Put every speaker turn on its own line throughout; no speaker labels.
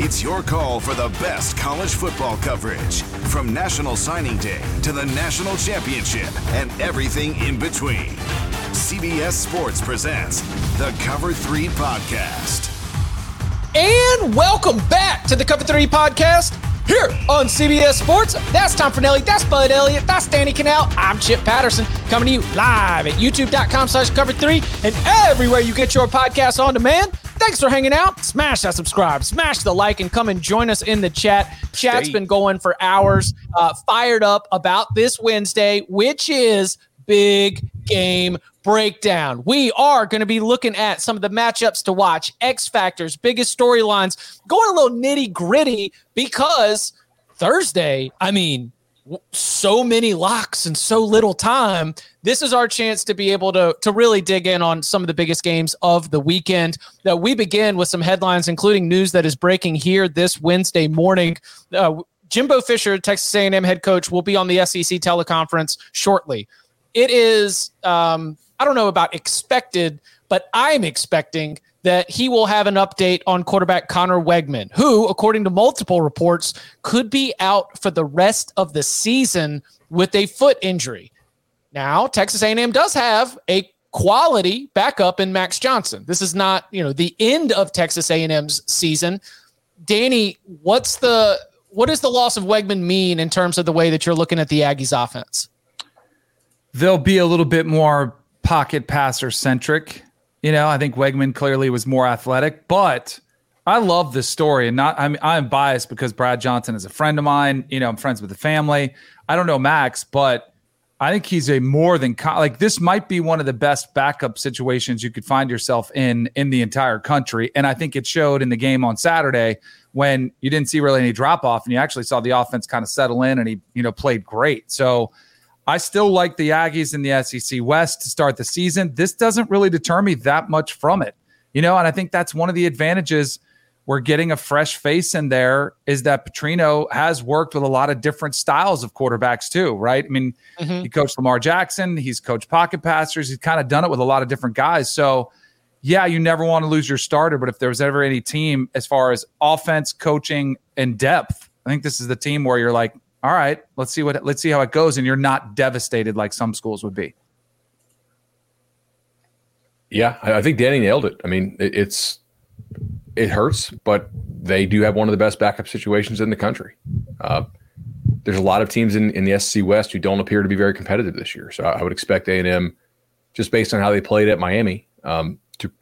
It's your call for the best college football coverage from National Signing Day to the National Championship and everything in between. CBS Sports presents the Cover 3 Podcast.
And welcome back to the Cover 3 Podcast here on CBS Sports. That's Tom Fornelli. That's Bud Elliott. That's Danny Kanell. I'm Chip Patterson coming to you live at youtube.com slash cover three and everywhere you get your podcast on demand. Thanks for hanging out. Smash that subscribe, smash the like, and come and join us in the chat. Chat's been going for hours. Uh, fired up about this Wednesday, which is big game breakdown. We are going to be looking at some of the matchups to watch, X factors, biggest storylines, going a little nitty gritty because Thursday, I mean, so many locks and so little time. This is our chance to be able to to really dig in on some of the biggest games of the weekend. That we begin with some headlines, including news that is breaking here this Wednesday morning. Uh, Jimbo Fisher, Texas A&M head coach, will be on the SEC teleconference shortly. It is um, I don't know about expected, but I'm expecting that he will have an update on quarterback Conner Weigman, who, according to multiple reports, could be out for the rest of the season with a foot injury. Now, Texas A&M does have a quality backup in Max Johnson. This is not, you know, the end of Texas A&M's season. Danny, what's the what does the loss of Weigman mean in terms of the way that you're looking at the Aggies offense?
They'll be a little bit more pocket passer centric. You know, I think Weigman clearly was more athletic, but I love this story. And not I'm I'm biased because Brad Johnson is a friend of mine. You know, I'm friends with the family. I don't know Max, but I think he's a more than like this might be one of the best backup situations you could find yourself in in the entire country. And I think it showed in the game on Saturday when you didn't see really any drop off and you actually saw the offense kind of settle in and he, you know, played great. So I still like the Aggies in the SEC West to start the season. This doesn't really deter me that much from it, you know, and I think that's one of the advantages we're getting a fresh face in there is that Petrino has worked with a lot of different styles of quarterbacks too, right? I mean, mm-hmm. he coached Lamar Jackson, he's coached pocket passers, he's kind of done it with a lot of different guys. So, yeah, you never want to lose your starter, but if there was ever any team as far as offense, coaching, and depth, I think this is the team where you're like, all right, let's see what let's see how it goes, and you're not devastated like some schools would be.
Yeah, I think Danny nailed it. I mean, it, it's it hurts, but they do have one of the best backup situations in the country. Uh, there's a lot of teams in, in the SC West who don't appear to be very competitive this year. So I would expect A and M, just based on how they played at Miami, um, to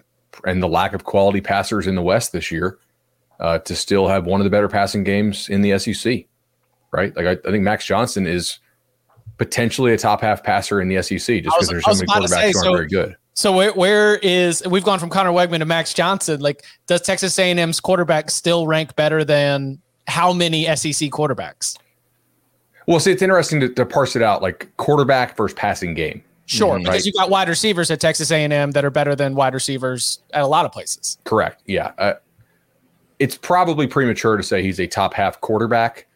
and the lack of quality passers in the West this year, uh, to still have one of the better passing games in the SEC right? Like I, I think Max Johnson is potentially a top half passer in the SEC just because there's so many quarterbacks say, who aren't so, very good.
So where, where is we've gone from Conner Weigman to Max Johnson? Like, does Texas A&M's quarterback still rank better than how many SEC quarterbacks?
Well, see, it's interesting to, to parse it out, like quarterback versus passing game.
Sure, because right? you got wide receivers at Texas A&M that are better than wide receivers at a lot of places.
Correct. Yeah, uh, it's probably premature to say he's a top half quarterback.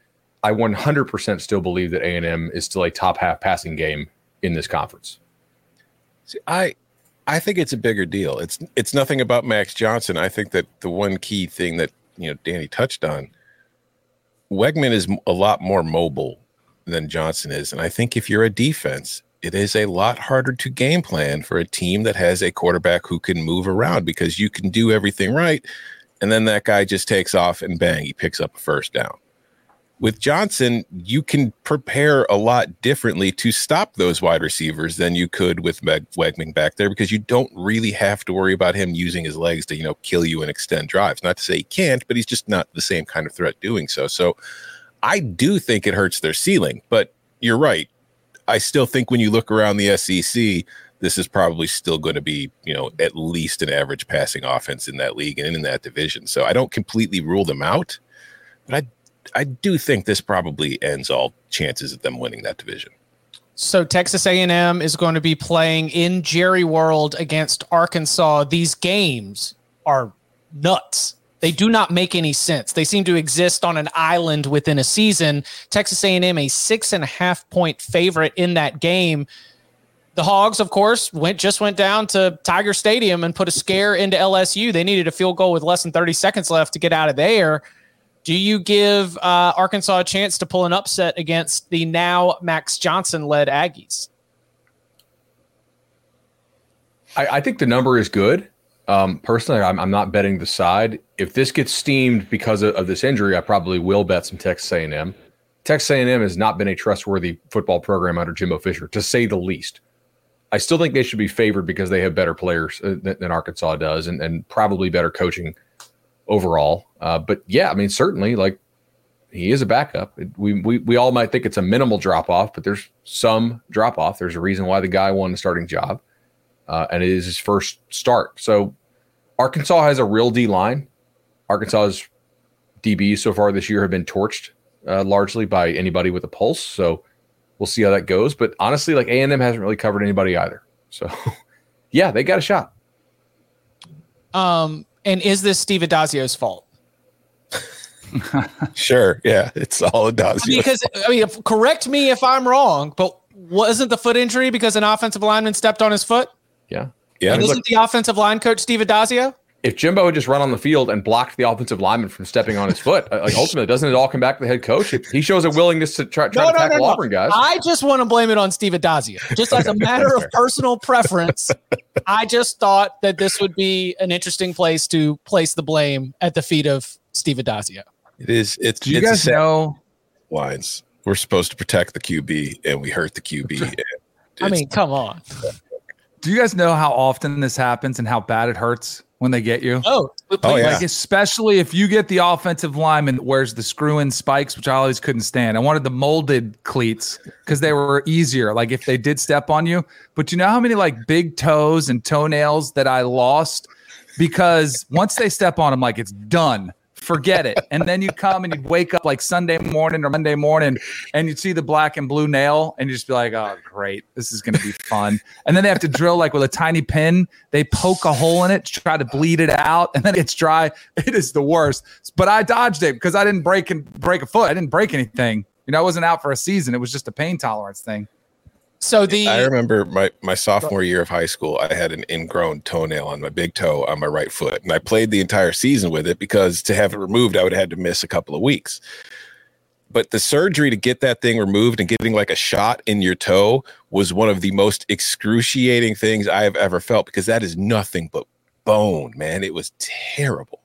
I 100% still believe that A&M is still a top half passing game in this conference.
See, I I think it's a bigger deal. It's it's nothing about Max Johnson. I think that the one key thing that you know Danny touched on, Weigman is a lot more mobile than Johnson is, and I think if you're a defense, it is a lot harder to game plan for a team that has a quarterback who can move around because you can do everything right, and then that guy just takes off and bang, he picks up a first down with Johnson, you can prepare a lot differently to stop those wide receivers than you could with Meg Weigman back there because you don't really have to worry about him using his legs to, you know, kill you and extend drives. Not to say he can't, but he's just not the same kind of threat doing so. So I do think it hurts their ceiling, but you're right. I still think when you look around the SEC, this is probably still going to be, you know, at least an average passing offense in that league and in that division. So I don't completely rule them out, but I I do think this probably ends all chances of them winning that division.
So Texas A&M is going to be playing in Jerry World against Arkansas. These games are nuts. They do not make any sense. They seem to exist on an island within a season. Texas A&M a six and a half point favorite in that game. The Hogs, of course, went just went down to Tiger Stadium and put a scare into LSU. They needed a field goal with less than 30 seconds left to get out of there. Do you give uh, Arkansas a chance to pull an upset against the now Max Johnson led Aggies?
I, I, think the number is good. Um, personally, I'm, I'm, not betting the side. If this gets steamed because of, of, this injury, I probably will bet some Texas A&M. Texas A&M has not been a trustworthy football program under Jimbo Fisher, to say the least. I still think they should be favored because they have better players uh, than, than Arkansas does, and, and probably better coaching overall. Uh, but yeah, I mean, certainly, like he is a backup. We, we we all might think it's a minimal drop off, but there's some drop off. There's a reason why the guy won the starting job, uh, and it is his first start. So Arkansas has a real D line. Arkansas's DBs so far this year have been torched uh, largely by anybody with a pulse. So we'll see how that goes. But honestly, like A and M hasn't really covered anybody either. So yeah, they got a shot.
Um, and is this Steve Addazio's fault?
sure. Yeah, it's all Addazio.
Because I mean, correct me if I'm wrong, but wasn't the foot injury because an offensive lineman stepped on his foot?
Yeah.
Yeah.
And isn't the offensive line coach Steve Addazio?
If Jimbo had just run on the field and blocked the offensive lineman from stepping on his foot, uh, like ultimately, doesn't it all come back to the head coach? He shows a willingness to try, try no, to no, tackle no, Auburn guys.
I just want to blame it on Steve Addazio. just as a matter of personal preference. I just thought that this would be an interesting place to place the blame at the feet of Steve Addazio.
It is. It's.
Do you
it's
guys know
lines? We're supposed to protect the QB, and we hurt the QB.
I mean, come on.
Do you guys know how often this happens and how bad it hurts? When they get you.
Oh,
oh yeah. Like especially if you get the offensive lineman that wears the screw-in spikes, which I always couldn't stand. I wanted the molded cleats because they were easier. Like if they did step on you. But you know how many like big toes and toenails that I lost because once they step on them, like it's done forget it. And then you come and you wake up like Sunday morning or Monday morning and you'd see the black and blue nail and you just be like, oh, great. This is going to be fun. And then they have to drill like with a tiny pin. They poke a hole in it try to bleed it out and then it's dry. It is the worst. But I dodged it because I didn't break and break a foot. I didn't break anything. You know, I wasn't out for a season. It was just a pain tolerance thing.
So the
I remember my my sophomore year of high school, I had an ingrown toenail on my big toe on my right foot, and I played the entire season with it because to have it removed, I would have had to miss a couple of weeks. But the surgery to get that thing removed and getting like a shot in your toe was one of the most excruciating things I have ever felt because that is nothing but bone, man. It was terrible.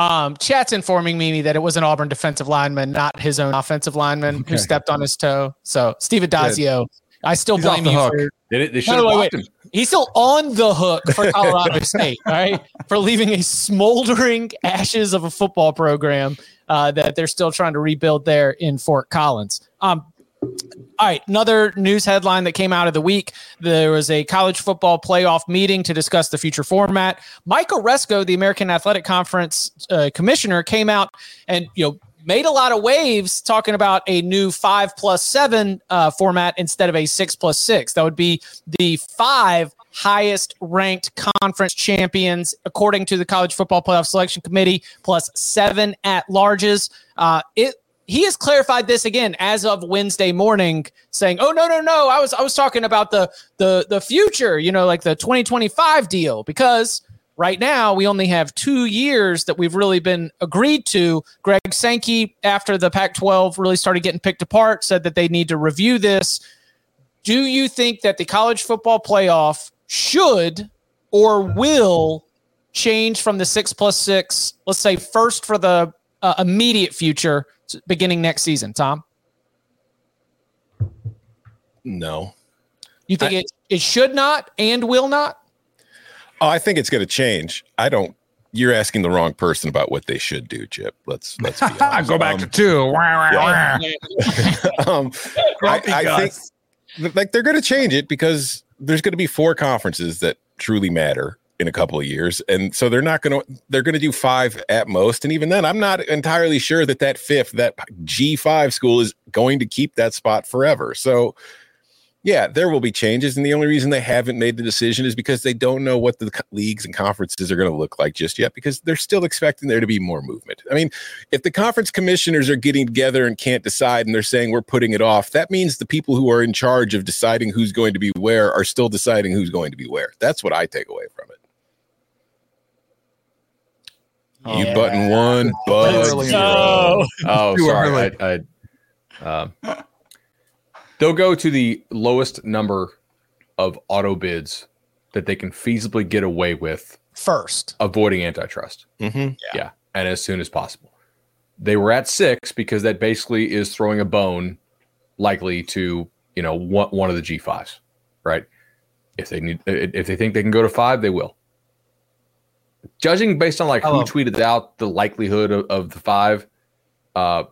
Um, chat's informing me that it was an Auburn defensive lineman, not his own offensive lineman okay. who stepped on his toe. So Steve Addazio, I still He's blame you hook. for.
They should no, wait, wait.
He's still on the hook for Colorado State, all right, for leaving a smoldering ashes of a football program uh, that they're still trying to rebuild there in Fort Collins. Um, All right, another news headline that came out of the week. There was a college football playoff meeting to discuss the future format. Michael Aresco, the American Athletic Conference uh, commissioner, came out and you know made a lot of waves talking about a new five plus seven uh, format instead of a six plus six. That would be the five highest ranked conference champions according to the college football playoff selection committee plus seven at larges uh, it he has clarified this again as of Wednesday morning, saying, "Oh no, no, no! I was I was talking about the the the future, you know, like the 2025 deal, because right now we only have two years that we've really been agreed to. Greg Sankey, after the Pac-12 really started getting picked apart, said that they need to review this. Do you think that the college football playoff should or will change from the six plus six? Let's say first for the uh, immediate future beginning next season, Tom?
No.
You think I, it, it should not and will not?
Oh, I think it's going to change. I don't. You're asking the wrong person about what they should do, Chip. Let's let's
go back um, to two. Yeah.
um, I, I think like they're going to change it because there's going to be four conferences that truly matter in a couple of years. And so they're not going to they're going to do five at most. And even then i'm not entirely sure that that fifth that g5 school is going to keep that spot forever. So yeah there will be changes. And the only reason they haven't made the decision is because they don't know what the leagues and conferences are going to look like just yet because they're still expecting there to be more movement. I mean if the conference commissioners are getting together and can't decide and they're saying we're putting it off that means the people who are in charge of deciding who's going to be where are still deciding who's going to be where. That's what i take away from it you yeah. button one, button
zero. Oh, sorry. I, I, um, they'll go to the lowest number of auto bids that they can feasibly get away with
first,
avoiding antitrust.
Mm-hmm. Yeah.
yeah, and as soon as possible. They were at six because that basically is throwing a bone, likely to you know one one of the G fives, right? If they need, if they think they can go to five, they will judging based on like who tweeted out the likelihood of, of the five, uh,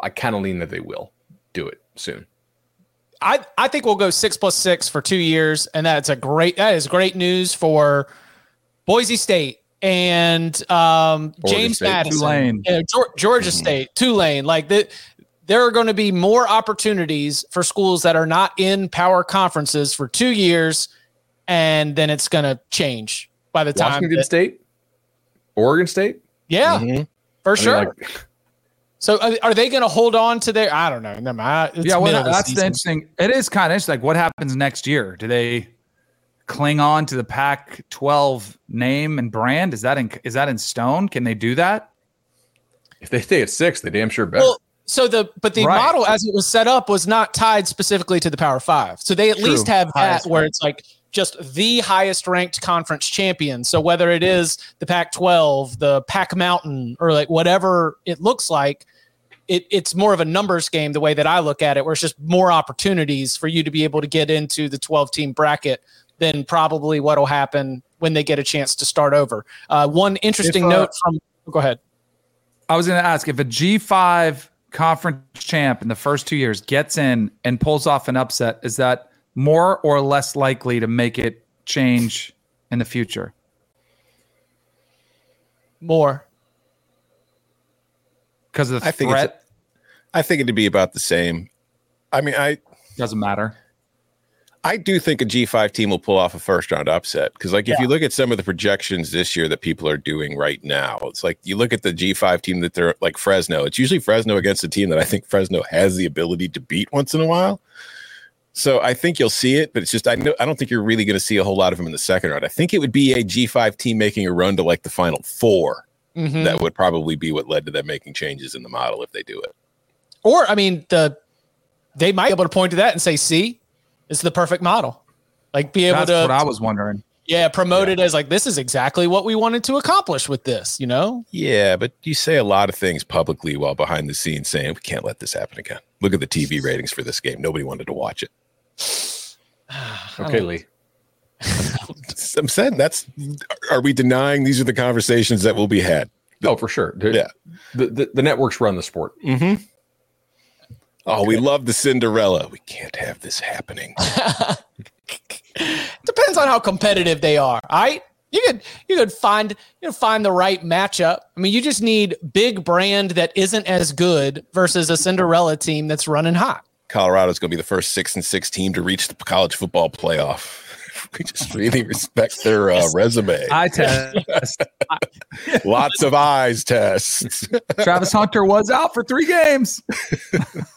I kind of lean that they will do it soon.
I, I think we'll go six plus six for two years, and that's a great that is great news for Boise State and um, James State, Madison, Tulane. Georgia mm-hmm. State, Tulane. Like that, there are going to be more opportunities for schools that are not in power conferences for two years, and then it's going to change by the time
Washington that, State, Oregon State.
Yeah, mm-hmm. for I sure. Mean, like, so are, are they going to hold on to their? I don't know. Never mind.
It's yeah, well, that's the interesting. It is kind of interesting. Like, what happens next year? Do they cling on to the Pac-12 name and brand? Is that in is that in stone? Can they do that?
If they stay at six, they damn sure better. Well,
so the but the right. model as it was set up was not tied specifically to the Power Five. So they at True. least have that where it's like just the highest ranked conference champion. So whether it is the Pac 12, the Pac Mountain, or like whatever it looks like, it, it's more of a numbers game the way that I look at it, where it's just more opportunities for you to be able to get into the 12 team bracket than probably what will happen when they get a chance to start over. Uh, one interesting if, uh, note from go ahead.
I was going to ask if a G5 conference champ in the first two years gets in and pulls off an upset, is that more or less likely to make it change in the future?
More.
Because of the
I think
threat?
I think it'd be about the same. I mean, I
doesn't matter.
I do think a G5 team will pull off a first round upset because, like, if yeah. you look at some of the projections this year that people are doing right now, it's like you look at the G5 team that they're like Fresno. It's usually Fresno against a team that I think Fresno has the ability to beat once in a while. So I think you'll see it, but it's just I know I don't think you're really going to see a whole lot of them in the second round. I think it would be a G5 team making a run to like the final 4 mm-hmm. That would probably be what led to them making changes in the model if they do it.
Or I mean, the they might be able to point to that and say, "See, it's the perfect model." Like be able to
That's
to.
what I was wondering.
Yeah, promote yeah. it as like this is exactly what we wanted to accomplish with this. You know.
Yeah, but you say a lot of things publicly while behind the scenes saying we can't let this happen again. Look at the TV ratings for this game. Nobody wanted to watch it.
okay, Lee.
I'm saying that's. Are we denying these are the conversations that will be had?
Oh, for sure.
yeah.
The, the, the networks run the sport.
Mm-hmm. Oh, we love the Cinderella. We can't have this happening.
Depends on how competitive they are. All right. You could you could find you know find the right matchup. I mean, you just need big brand that isn't as good versus a Cinderella team that's running hot.
Colorado is going to be the first six and six team to reach the college football playoff. we just really respect their uh, resume.
I test.
Lots of eyes tests.
Travis Hunter was out for three games.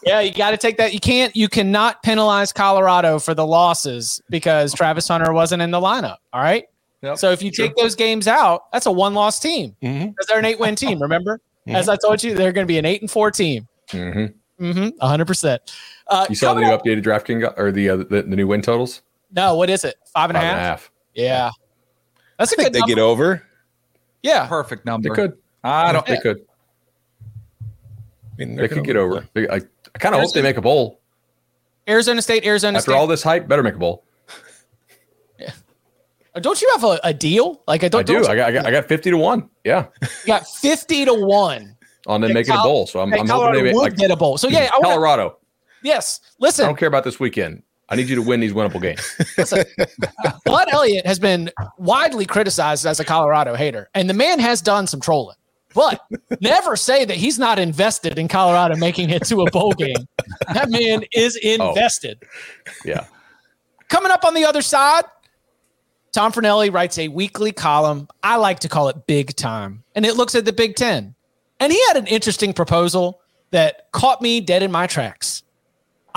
yeah, you got to take that. You can't, you cannot penalize Colorado for the losses because Travis Hunter wasn't in the lineup. All right.
Yep,
so if you sure. take those games out, that's a one loss team mm-hmm. because
mm-hmm.
they're an eight win team. Remember, mm-hmm. as I told you, they're going to be an eight and four team.
Mm-hmm.
mm-hmm 100%. Uh,
You saw the new
up-
updated DraftKings or the, uh, the the new win totals?
No, what is it? Five and
Five
half.
and a half.
Yeah, that's a
I think
good.
they
number.
get over.
yeah,
Perfect number.
They could.
I don't.
They could.
I mean,
They
they're
could get
lose
over. They- I, I kind of hope they make a bowl.
Arizona State, Arizona
After
State.
all this hype, better make a bowl.
Uh, don't you have a, a deal? Like I don't.
I do.
don't
I got, I got I got fifty to one. Yeah,
you got fifty to one.
on them
That
making
Col-
a bowl. So I'm,
that
I'm
Colorado
hoping they make
would
like
get a bowl. So yeah, I wanna,
Colorado.
Yes. Listen.
I don't care about this weekend. I need you to win these winnable games.
Bud Elliott has been widely criticized as a Colorado hater, and the man has done some trolling. But never say that he's not invested in Colorado making it to a bowl game. That man is
Oh.
invested.
Yeah.
Coming up on the other side, Tom Fornelli writes a weekly column. I like to call it Big Time, and it looks at the Big Ten. And he had an interesting proposal that caught me dead in my tracks.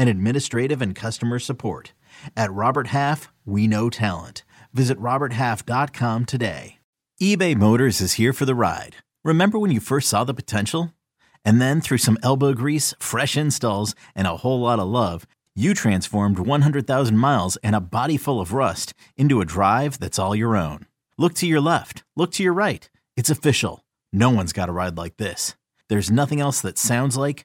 and administrative and customer support. At Robert Half, we know talent. Visit RobertHalf.com today. eBay Motors is here for the ride. Remember when you first saw the potential? And then through some elbow grease, fresh installs, and a whole lot of love, you transformed 100,000 miles and a body full of rust into a drive that's all your own. Look to your left, look to your right. It's official. No one's got a ride like this. There's nothing else that sounds like,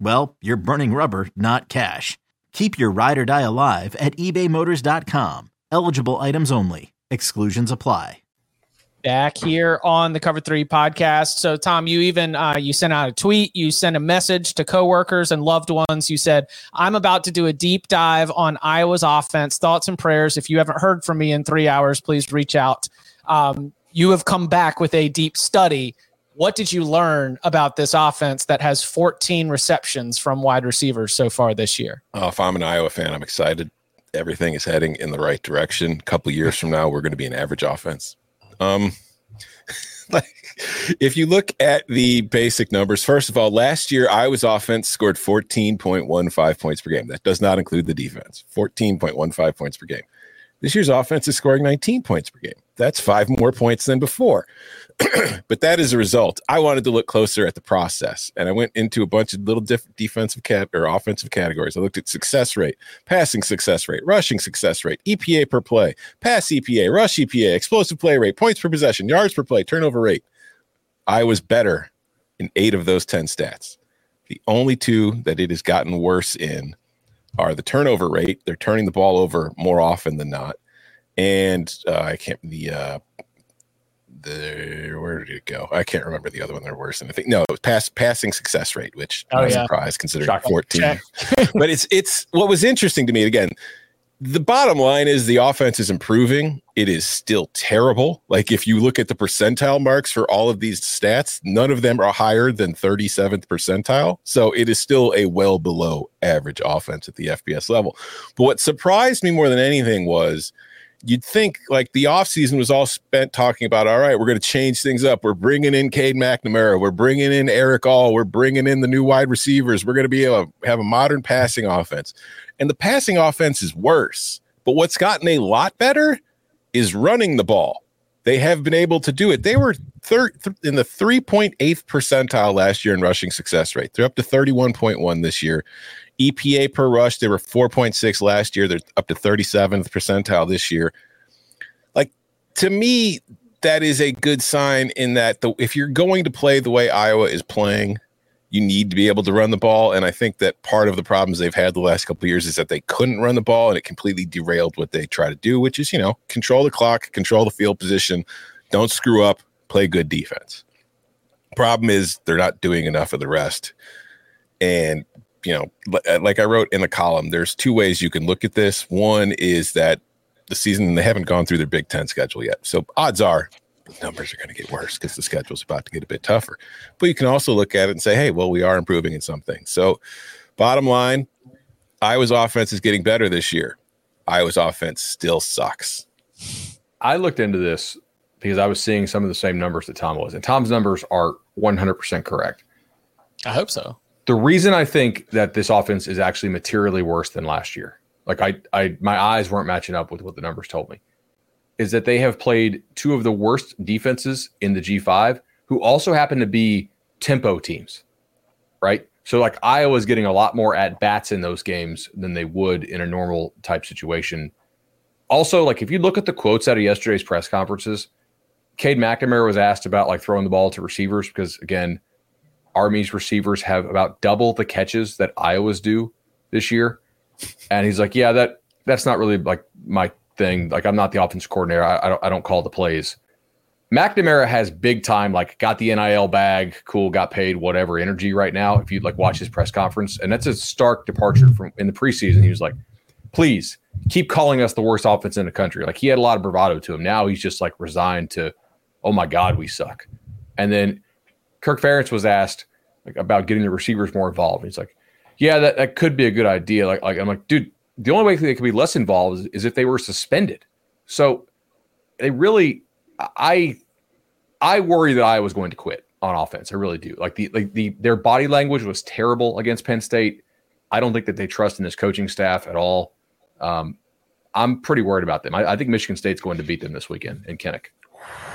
well, you're burning rubber, not cash. Keep your ride or die alive at ebaymotors.com. Eligible items only. Exclusions apply.
back here on the Cover Three podcast. So, Tom, you even uh, you sent out a tweet, you sent a message to coworkers and loved ones. You said, "I'm about to do a deep dive on Iowa's offense. Thoughts and prayers. If you haven't heard from me in three hours, please reach out." Um, you have come back with a deep study. What did you learn about this offense that has 14 receptions from wide receivers so far this year?
Oh, if I'm an Iowa fan, I'm excited. Everything is heading in the right direction. A couple years from now, we're going to be an average offense. Um, like if you look at the basic numbers, first of all, last year Iowa's offense scored 14.15 points per game. That does not include the defense. 14.15 points per game. This year's offense is scoring 19 points per game. That's five more points than before. but that is a result. I wanted to look closer at the process, and I went into a bunch of little defensive cat or offensive categories. I looked at success rate, passing success rate, rushing success rate, EPA per play, pass EPA, rush EPA, explosive play rate, points per possession, yards per play, turnover rate. I was better in eight of those 10 stats. The only two that it has gotten worse in are the turnover rate. They're turning the ball over more often than not. And uh, I can't, the, uh, the where did it go? I can't remember the other one. They're worse. than I think no, it was pass passing success rate, which
Oh,
I'm
yeah.
surprised considering
Shocking.
14. But it's it's what was interesting to me again. The bottom line is the offense is improving. It is still terrible. Like if you look at the percentile marks for all of these stats, none of them are higher than 37th percentile. So it is still a well below average offense at the FBS level. But what surprised me more than anything was you'd think like the offseason was all spent talking about, all right, we're going to change things up. We're bringing in Cade McNamara. We're bringing in Erick All. We're bringing in the new wide receivers. We're going to be able to have a modern passing offense. And the passing offense is worse. But what's gotten a lot better is running the ball. They have been able to do it. They were third in the 3.8th percentile last year in rushing success rate. They're up to 31.1 this year. EPA per rush, they were 4.6 last year. They're up to 37th percentile this year. Like to me, that is a good sign in that the, if you're going to play the way Iowa is playing, you need to be able to run the ball. And I think that part of the problems they've had the last couple years is that they couldn't run the ball and it completely derailed what they try to do, which is, you know, control the clock, control the field position, don't screw up, play good defense. Problem is they're not doing enough of the rest. And, you know, uh, like I wrote in the column, there's two ways you can look at this. One is that the season they haven't gone through their Big Ten schedule yet. So odds are the numbers are going to get worse because the schedule's about to get a bit tougher. But you can also look at it and say, hey, well, we are improving in some things. So, bottom line, Iowa's offense is getting better this year. Iowa's offense still sucks.
I looked into this because I was seeing some of the same numbers that Tom was, and Tom's numbers are 100% correct.
I hope so.
The reason I think that this offense is actually materially worse than last year, like I, I, my eyes weren't matching up with what the numbers told me is that they have played two of the worst defenses in the G5, who also happen to be tempo teams, right? So, like Iowa's getting a lot more at bats in those games than they would in a normal type situation. Also, like if you look at the quotes out of yesterday's press conferences, Cade McNamara was asked about like throwing the ball to receivers because again, Army's receivers have about double the catches that Iowa's do this year, and he's like, "Yeah, that that's not really like my thing. Like I'm not the offensive coordinator. I, I, don't I don't call the plays. McNamara has big time, like got the NIL bag, cool, got paid, whatever energy right now. If you like watch his press conference, and that's a stark departure from in the preseason. He was like, please keep calling us the worst offense in the country. Like he had a lot of bravado to him. Now he's just like resigned to, oh my God, we suck. And then Kirk Ferentz was asked like about getting the receivers more involved. He's like, yeah, that, that could be a good idea. Like, like I'm like, dude, the only way they could be less involved is, is if they were suspended. So they really, I, I worry that I was going to quit on offense. I really do. Like the like the their body language was terrible against Penn State. I don't think that they trust in this coaching staff at all. Um, I'm pretty worried about them. I, I, think Michigan State's going to beat them this weekend in Kinnick.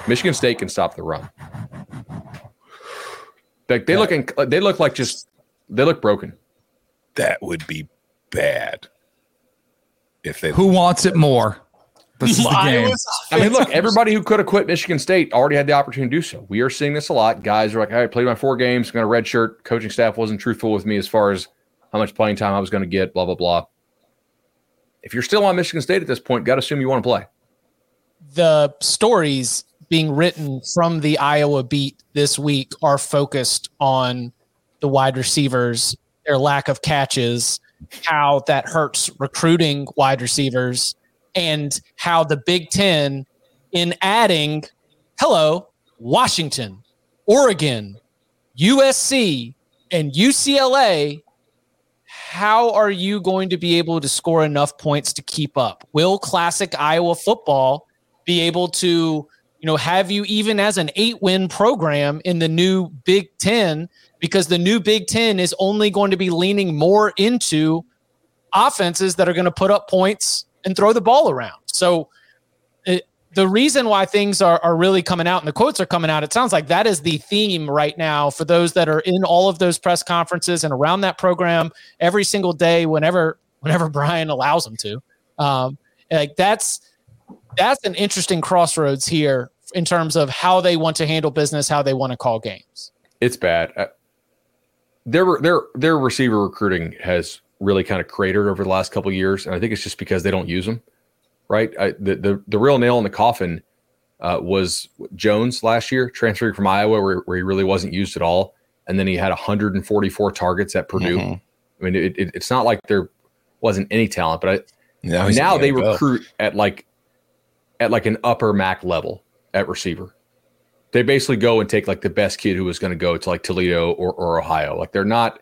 Michigan State can stop the run. Like they look, in, they look like just they look broken.
That would be bad if they
who wants it more. This is the game.
I mean, look, everybody who could have quit Michigan State already had the opportunity to do so. We are seeing this a lot. Guys are like, I played my four games, got a red shirt. Coaching staff wasn't truthful with me as far as how much playing time I was going to get, blah, blah, blah. If you're still on Michigan State at this point, got to assume you want to play.
The stories being written from the Iowa beat this week are focused on the wide receivers, their lack of catches, how that hurts recruiting wide receivers and how the Big Ten, in adding, hello, Washington, Oregon, USC, and UCLA, how are you going to be able to score enough points to keep up? Will classic Iowa football be able to, you know, have you even as an eight win program in the new Big Ten because the new Big Ten is only going to be leaning more into offenses that are going to put up points and throw the ball around. So it, the reason why things are, are really coming out and the quotes are coming out, it sounds like that is the theme right now for those that are in all of those press conferences and around that program every single day, whenever whenever Brian allows them to. Um, like that's that's an interesting crossroads here in terms of how they want to handle business, how they want to call games.
It's bad. Uh, their their their receiver recruiting has really kind of cratered over the last couple years, and I think it's just because they don't use them. Right, I, the, the the real nail in the coffin uh, was Jones last year, transferring from Iowa, where, where he really wasn't used at all, and then he had 144 targets at Purdue. Mm-hmm. I mean, it, it, it's not like there wasn't any talent, but I,
Now,
now they recruit at like at like an upper MAC level at receiver. They basically go and take like the best kid who was going to go to like Toledo or, or Ohio. Like they're not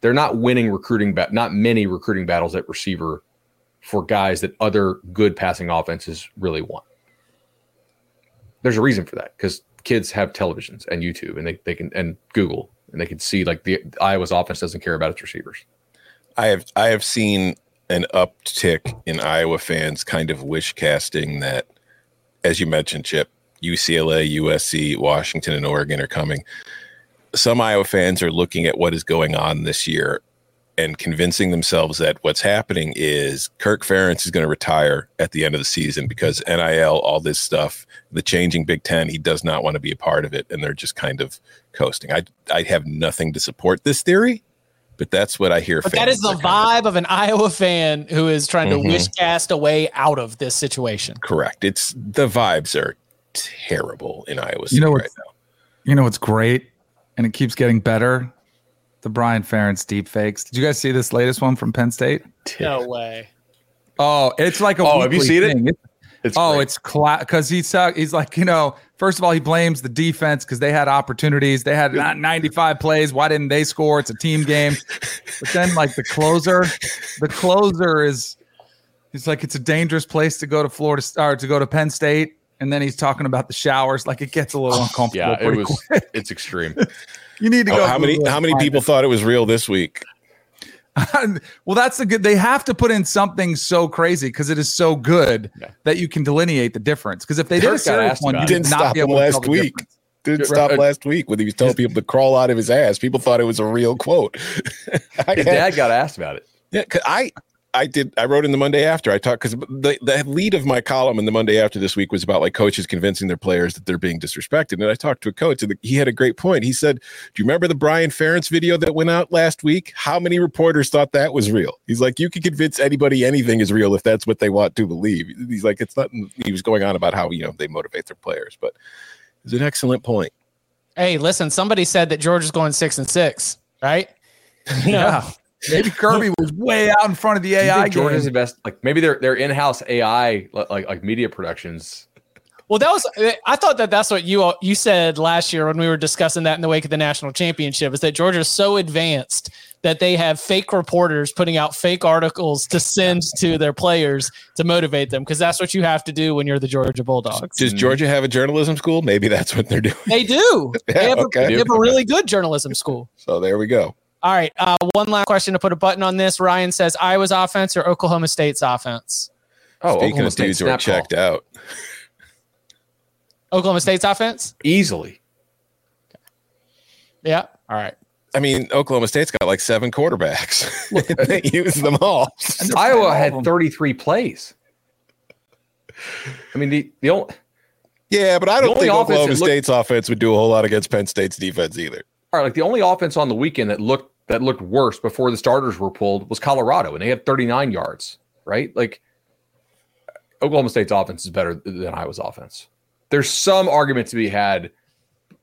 they're not winning recruiting bat not many recruiting battles at receiver for guys that other good passing offenses really want. There's a reason for that because kids have televisions and YouTube and they, they can and Google and they can see like the Iowa's offense doesn't care about its receivers.
I have I have seen an uptick in Iowa fans kind of wish casting that, as you mentioned, Chip, UCLA, USC, Washington, and Oregon are coming. Some Iowa fans are looking at what is going on this year and convincing themselves that what's happening is Kirk Ferentz is going to retire at the end of the season because NIL, all this stuff, the changing Big Ten, he does not want to be a part of it, and they're just kind of coasting. I I have nothing to support this theory, but that's what I hear.
But that is the vibe of an Iowa fan who is trying to
Mhm.
wish cast a way out of this situation.
Correct. It's the vibes are terrible in Iowa City
You know
right now.
You know what's great, and it keeps getting better. The Brian Ferentz deep fakes. Did you guys see this latest one from Penn State?
No way.
Oh, it's like a.
Oh, have you seen it?
thing. It's-
It's
oh,
great.
it's because he's uh, he's like you know. First of all, he blames the defense because they had opportunities. They had not 95 plays. Why didn't they score? It's a team game. But then, like the closer, the closer is. He's like it's a dangerous place to go to Florida or to go to Penn State, and then he's talking about the showers. Like it gets a little uncomfortable.
yeah, it was
quick.
it's extreme.
You need to
Oh,
go.
how many how many
and find
people thought it was real this week?
well, that's the good. They have to put in something so crazy because it is so good
Yeah.
that you can delineate the difference. Because if they did a serious one, you
didn't
not
stop
be
him
able
last
tell
week. Didn't stop last week when he was telling people to crawl out of his ass. People thought it was a real quote.
His
had-
dad got asked about it.
Yeah, 'cause I I did I wrote in the Monday after I talked because the, the lead of my column in the Monday after this week was about like coaches convincing their players that they're being disrespected. And I talked to a coach and he had a great point. He said, Do you remember the Brian Ferentz video that went out last week? How many reporters thought that was real? He's like, You can convince anybody anything is real if that's what they want to believe. He's like, It's not he was going on about how you know they motivate their players, but it's an excellent point.
Hey, listen, somebody said that George is going six and six, right? You
Yeah. Maybe Kirby was way out in front of the
Do you
AI
think George
game.
is the best? Like maybe their their in house AI like like media productions.
Well, that was. I thought that that's what you all, you said last year when we were discussing that in the wake of the national championship. Is that Georgia's so advanced that they have fake reporters putting out fake articles to send to their players to motivate them because that's what you have to do when you're the Georgia Bulldogs.
Does mm-hmm. Georgia have a journalism school? Maybe that's what they're doing.
They do.
Yeah,
they, have a, they have a really good journalism school.
So there we go.
All right. Uh, one last question to put a button on this. Ryan says Iowa's offense or Oklahoma State's offense?
Oh,
Speaking
Oklahoma
of
State
dudes who are
snap call.
checked out.
Oklahoma State's offense?
easily.
Yeah. All right.
I mean, Oklahoma State's got like seven quarterbacks. they use them all.
Iowa had 33 plays. I mean the the only
Yeah, but I don't think Oklahoma
that looked-
State's offense would do a whole lot against Penn State's defense either.
All right, like the only offense on the weekend that looked that looked worse before the starters were pulled was Colorado, and they had 39 yards. Right, like Oklahoma State's offense is better than Iowa's offense. There's some argument to be had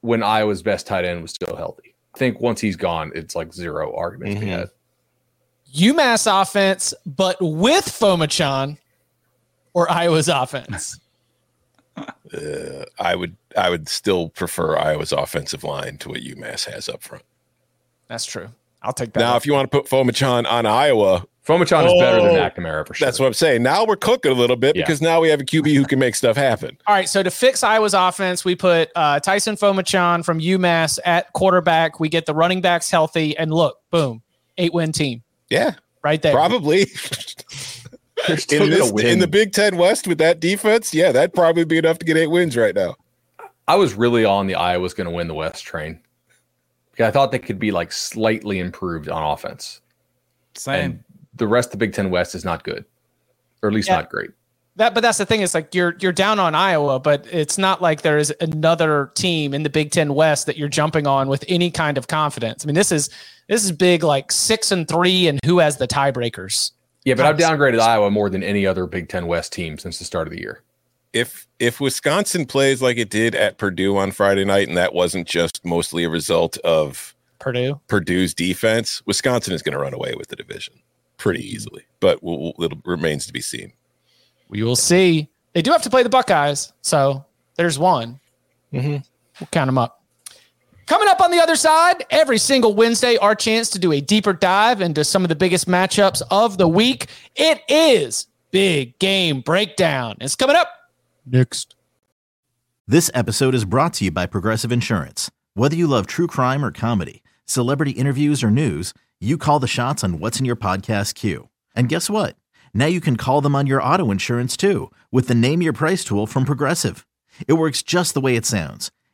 when Iowa's best tight end was still healthy. I think once he's gone, it's like zero argument to be
Mhm.
had.
UMass offense, but with Phommachanh or Iowa's offense?
Uh, I would I would still prefer Iowa's offensive line to what UMass has up front.
That's true. I'll take that.
Now, if you want to put Phommachanh on Iowa,
Phommachanh is better than
Oh,
McNamara for sure.
that's what I'm saying. Now we're cooking a little bit
Yeah.
because now we have a QB who can make stuff happen.
All right. So to fix Iowa's offense, we put uh, Taisun Phommachanh from UMass at quarterback. We get the running backs healthy, and look, boom, eight win team
Yeah,
right there.
probably.
They're still
in, this, in the Big Ten West with that defense, yeah, that'd probably be enough to get eight wins right now.
I was really on the Iowa's going to win the West train. I thought they could be like slightly improved on offense.
Same.
And the rest of the Big Ten West is not good, or at least
Yeah.
not great.
That, but that's the thing. It's like you're you're down on Iowa, but it's not like there is another team in the Big Ten West that you're jumping on with any kind of confidence. I mean, this is this is big, like six and three, and who has the tiebreakers?
Yeah, but I've downgraded Iowa more than any other Big Ten West team since the start of the year.
If if Wisconsin plays like it did at Purdue on Friday night, and that wasn't just mostly a result of
Purdue.
Purdue's defense, Wisconsin is going to run away with the division. pretty easily, but we'll, we'll, it remains to be seen.
We will see. They do have to play the Buckeyes, so there's one.
Mm-hmm.
We'll count them up. Coming up on the other side, every single Wednesday, our chance to do a deeper dive into some of the biggest matchups of the week. It is Big Game Breakdown. It's coming up next.
This episode is brought to you by Progressive Insurance. Whether you love true crime or comedy, celebrity interviews or news, you call the shots on what's in your podcast queue. And guess what? Now you can call them on your auto insurance too with the Name Your Price tool from Progressive. It works just the way it sounds.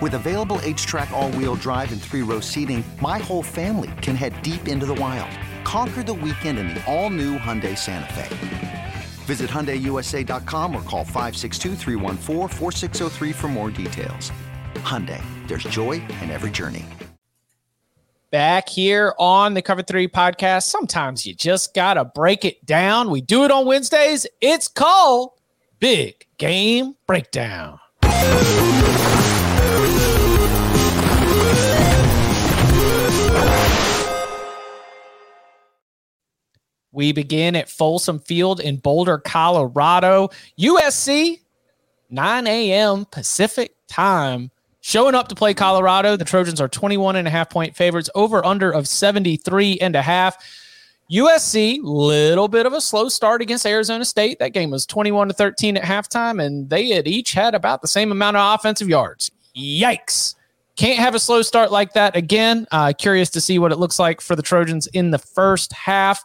With available HTRAC, all wheel drive, and three row seating, my whole family can head deep into the wild. Conquer the weekend in the all new Hyundai Santa Fe. Visit HyundaiUSA.com or call 562 for more details. Hyundai, there's joy in every journey.
Back here on the Cover 3 podcast, sometimes you just got to break it down. We do it on Wednesdays. It's called Big Game Breakdown. We begin at Folsom Field in Boulder, Colorado. USC, 9 a.m. Pacific time. Showing up to play Colorado. The Trojans are 21 and a half point favorites, over under of 73 and a half. USC, little bit of a slow start against Arizona State. That game was 21 to 13 at halftime, and they had each had about the same amount of offensive yards. Yikes. Can't have a slow start like that again. Uh, curious to see what it looks like for the Trojans in the first half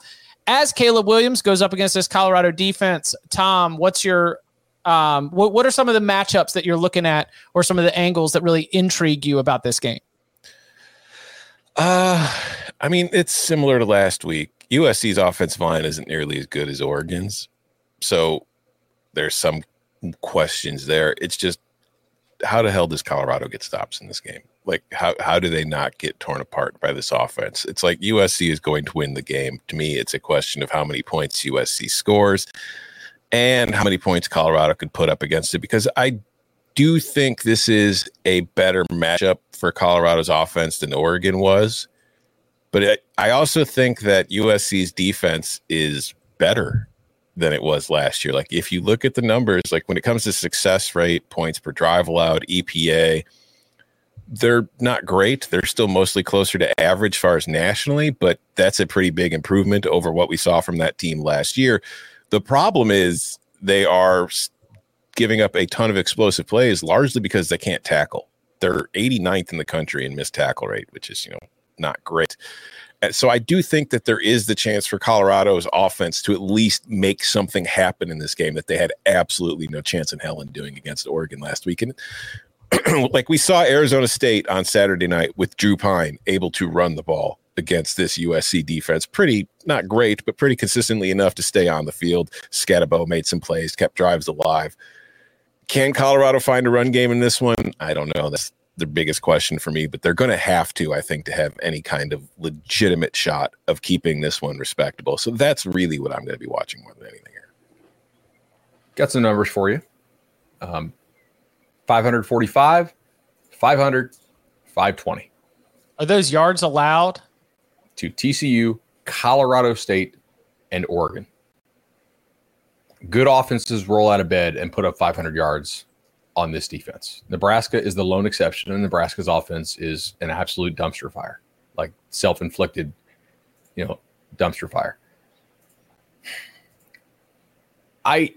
as Caleb Williams goes up against this Colorado defense, Tom, what's your um, what, what are some of the matchups that you're looking at or some of the angles that really intrigue you about this game?
Uh, I mean, it's similar to last week. USC's offensive line isn't nearly as good as Oregon's. So there's some questions there. It's just how the hell does Colorado get stops in this game? like how how do they not get torn apart by this offense? It's like USC is going to win the game. To me, it's a question of how many points USC scores and how many points Colorado could put up against it because I do think this is a better matchup for Colorado's offense than Oregon was. But I also think that USC's defense is better than it was last year. Like if you look at the numbers, like when it comes to success rate, points per drive allowed, EPA, they're not great. They're still mostly closer to average as far as nationally, but that's a pretty big improvement over what we saw from that team last year. The problem is they are giving up a ton of explosive plays largely because they can't tackle. They're 89th in the country in missed tackle rate, which is, you know, not great. So I do think that there is the chance for Colorado's offense to at least make something happen in this game that they had absolutely no chance in hell in doing against Oregon last week. And like we saw Arizona State on Saturday night with Drew Pyne able to run the ball against this USC defense. Pretty not great, but pretty consistently enough to stay on the field. Skattebo made some plays, kept drives alive. Can Colorado find a run game in this one? I don't know. That's the biggest question for me, but they're going to have to, I think, to have any kind of legitimate shot of keeping this one respectable. So that's really what I'm going to be watching more than anything here.
Got some numbers for you. Um, 545, 500, 520.
Are those yards allowed?
To TCU, Colorado State, and Oregon. Good offenses roll out of bed and put up 500 yards on this defense. Nebraska is the lone exception, and Nebraska's offense is an absolute dumpster fire, like self inflicted, you know, dumpster fire. I,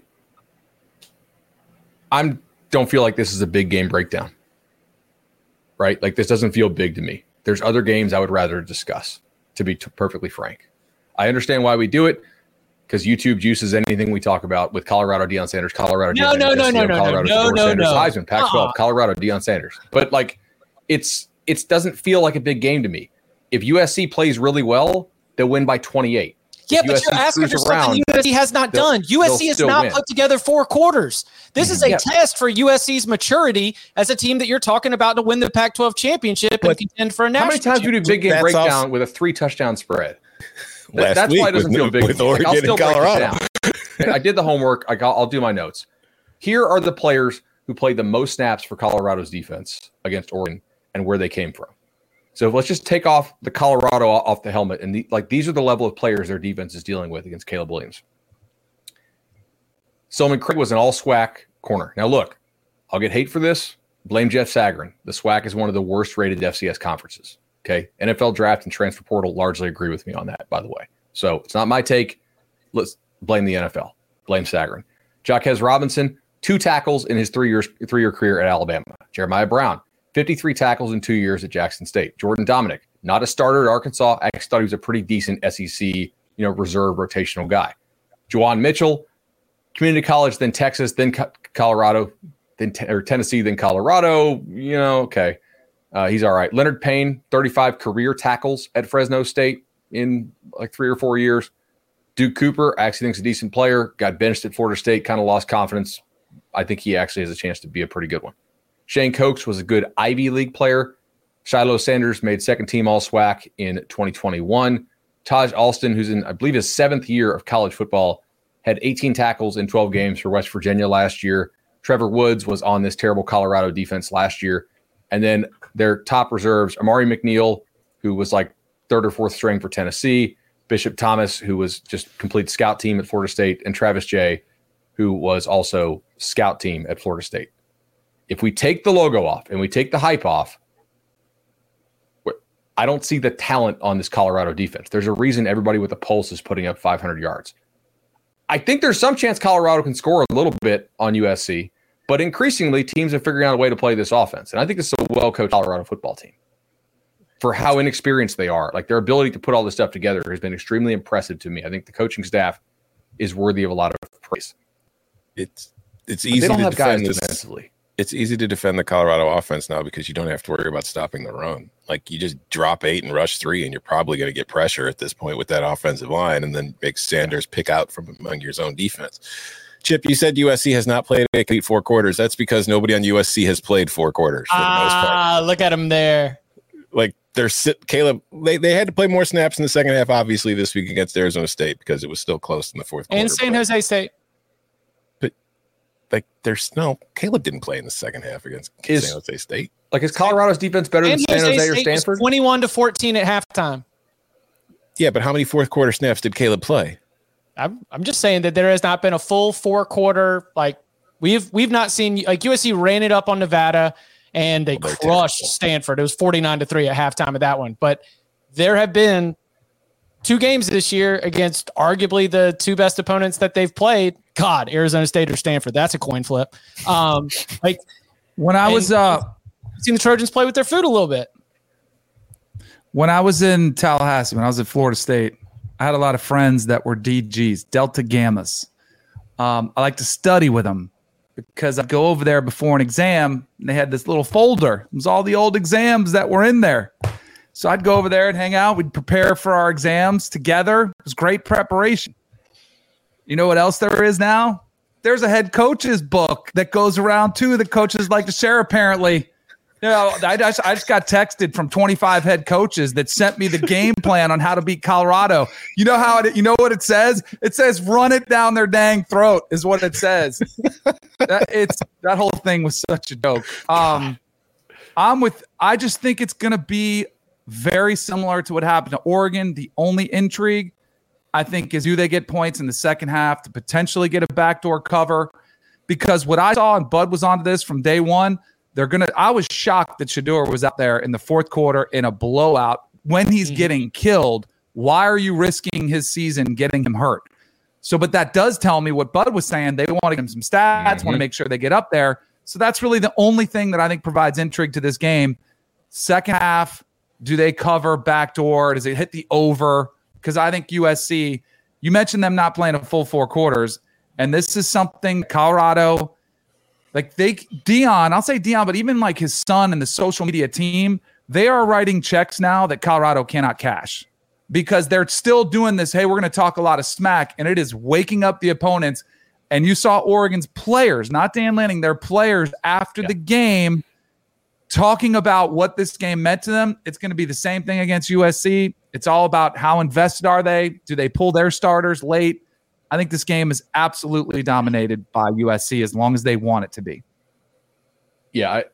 I'm don't feel like this is a big game breakdown. Right? Like this doesn't feel big to me. There's other games I would rather discuss, to be t- perfectly frank. I understand why we do it because YouTube juices anything we talk about with Colorado, Deion Sanders, Colorado,
no,
Deion
no,
Sanders,
no, no, no,
Colorado,
no, no, no,
Sanders,
no.
Heisman, Pac-12,
Uh-uh.
Colorado, Deion Sanders. But like, it's it doesn't feel like a big game to me. If USC plays really well, they'll win by 28.
Yeah, but you're asking for something USC has not done. USC has not win. put together four quarters. This is a yeah. test for USC's maturity as a team that you're talking about to win the Pac-12 championship but and contend for a national.
How many times do you do big game breakdown also, with a three touchdown spread?
Last that's why it doesn't with, feel big. With Oregon like, I'll still Colorado.
I did the homework. I will do my notes. Here are the players who played the most snaps for Colorado's defense against Oregon and where they came from. So let's just take off the Colorado off the helmet, and the, like these are the level of players their defense is dealing with against Caleb Williams. Solomon Craig was an all SWAC corner. Now look, I'll get hate for this. Blame Jeff Sagarin. The SWAC is one of the worst rated FCS conferences. Okay, NFL draft and transfer portal largely agree with me on that. By the way, so it's not my take. Let's blame the NFL. Blame Sagarin. Jaquez Robinson, two tackles in his three years three year career at Alabama. Jeremiah Brown, 53 tackles in two years at Jackson State. Jordan Domineck, not a starter at Arkansas. I thought he was a pretty decent SEC, you know, reserve rotational guy. Juwan Mitchell, community college, then Texas, then Colorado, then or Tennessee, then Colorado. You know, okay, uh, he's all right. Leonard Payne, 35 career tackles at Fresno State in like three or four years. Duke Cooper, actually think he's a decent player. Got benched at Florida State, kind of lost confidence. I think he actually has a chance to be a pretty good one. Shane Cokes was a good Ivy League player. Shilo Sanders made second team All SWAC in 2021. Taijh Alston, who's in, I believe, his seventh year of college football, had 18 tackles in 12 games for West Virginia last year. Trevor Woods was on this terrible Colorado defense last year. And then their top reserves, Amari McNeil, who was like third or fourth string for Tennessee, Bishop Thomas, who was just complete scout team at Florida State, and Travis Jay, who was also scout team at Florida State if we take the logo off and we take the hype off, I don't see the talent on this Colorado defense. There's a reason everybody with a pulse is putting up 500 yards. I think there's some chance Colorado can score a little bit on USC, but increasingly teams are figuring out a way to play this offense. And I think this is a well coached Colorado football team for how inexperienced they are. Like their ability to put all this stuff together has been extremely impressive to me. I think the coaching staff is worthy of a lot of praise.
It's it's easy. But they don't have guys defensively it's easy to defend the Colorado offense now because you don't have to worry about stopping the run. Like you just drop eight and rush three, and you're probably going to get pressure at this point with that offensive line, and then make Sanders pick out from among your zone defense. Chip, you said USC has not played a complete four quarters. That's because nobody on USC has played four quarters ah, the most part.
Ah, look at him there.
Like they're Caleb. They, they had to play more snaps in the second half, obviously, this week against Arizona State because it was still close in the fourth.
And San Jose State But
like there's no Caleb didn't play in the second half against is, San Jose State.
Like is Colorado's defense better San than San Jose, Jose or Stanford?
Twenty one to fourteen at halftime.
Yeah, but how many fourth quarter snaps did Caleb play?
I'm I'm just saying that there has not been a full four quarter like we've we've not seen like USC ran it up on Nevada and they well, crushed terrible. Stanford. It was 49 to 3 at halftime of that one. But there have been two games this year against arguably the two best opponents that they've played God, Arizona State or Stanford. That's a coin flip. Um, like
when I was uh
seen the Trojans play with their food a little bit.
When I was in Tallahassee, when I was at Florida State, I had a lot of friends that were DGs, Delta Gammas. Um, I like to study with them because I'd go over there before an exam and they had this little folder. It was all the old exams that were in there. So I'd go over there and hang out. We'd prepare for our exams together. It was great preparation. You know what else there is now? There's a head coach's book that goes around too that coaches like to share apparently. Know, I just, I just got texted from 25 head coaches that sent me the game plan on how to beat Colorado. You know how it, you know what it says? It says run it down their dang throat is what it says. that, it's that whole thing was such a joke. Um, I'm with. I just think it's going to be very similar to what happened to Oregon. The only intrigue I think, is do they get points in the second half to potentially get a backdoor cover? Because what I saw and Bud was onto this from day one, they're gonna. I was shocked that Shedeur was out there in the fourth quarter in a blowout when he's mm-hmm. getting killed. Why are you risking his season getting him hurt? So, but that does tell me what Bud was saying. They want to give him some stats, mm-hmm. want to make sure they get up there. So that's really the only thing that I think provides intrigue to this game. Second half, do they cover backdoor? Does it hit the over? because I think USC, you mentioned them not playing a full four quarters, and this is something Colorado, like they Deion, I'll say Deion, but even like his son and the social media team, they are writing checks now that Colorado cannot cash. because they're still doing this. Hey, we're going to talk a lot of smack, and it is waking up the opponents. And you saw Oregon's players, not Dan Lanning, their players after yeah. the game talking about what this game meant to them. It's going to be the same thing against USC. It's all about how invested are they? Do they pull their starters late? I think this game is absolutely dominated by USC as long as they want it to be.
Yeah, I,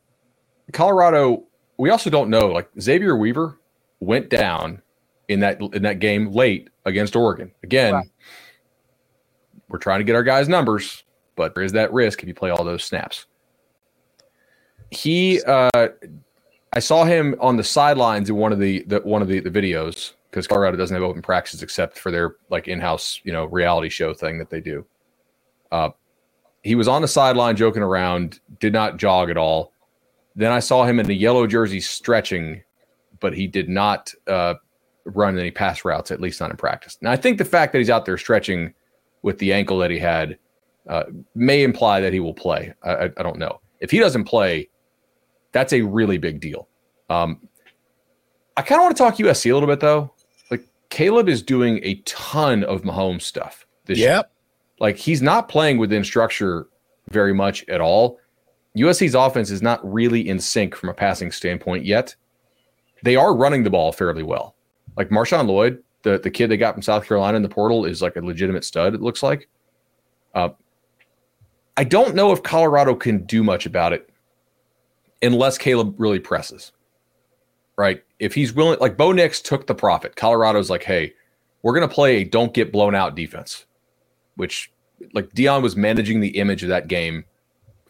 Colorado. We also don't know. Like Xavier Weaver went down in that in that game late against Oregon. Again, right. we're trying to get our guys' numbers, but there is that risk if you play all those snaps. He, uh, I saw him on the sidelines in one of the, the one of the, the videos because Colorado doesn't have open practices except for their like in-house, you know, reality show thing that they do. Uh, he was on the sideline joking around, did not jog at all. Then I saw him in the yellow jersey stretching, but he did not uh, run any pass routes, at least not in practice. Now, I think the fact that he's out there stretching with the ankle that he had uh, may imply that he will play. I, I, don't know. If he doesn't play, that's a really big deal. Um, I kind of want to talk USC a little bit, though. Caleb is doing a ton of Mahomes stuff this yep. year. Like, he's not playing within structure very much at all. USC's offense is not really in sync from a passing standpoint yet. They are running the ball fairly well. Like Marshawn Lloyd, the the kid they got from South Carolina in the portal, is like a legitimate stud. It looks like. Uh, I don't know if Colorado can do much about it unless Caleb really presses. Right? If he's willing, like Bo Nix took the profit. Colorado's like, hey, we're gonna play a don't get blown out defense, which like Deion was managing the image of that game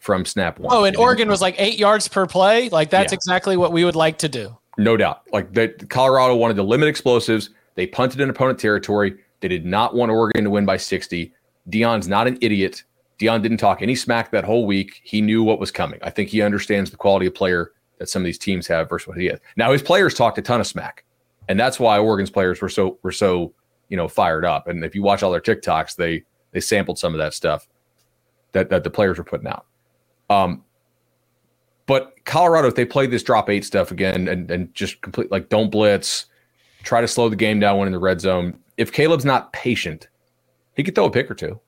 from snap one.
Oh, and Oregon was like eight yards per play. Like that's yeah. exactly what we would like to do.
No doubt. Like that Colorado wanted to limit explosives. They punted in opponent territory. They did not want Oregon to win by 60. Deion's not an idiot. Deion didn't talk any smack that whole week. He knew what was coming. I think he understands the quality of player that some of these teams have versus what he has. Now his players talked a ton of smack. And that's why Oregon's players were so were so, you know, fired up. And if you watch all their TikToks, they they sampled some of that stuff that that the players were putting out. Um, but Colorado, if they play this drop eight stuff again and, and just complete like don't blitz, try to slow the game down when in the red zone. If Caleb's not patient, he could throw a pick or two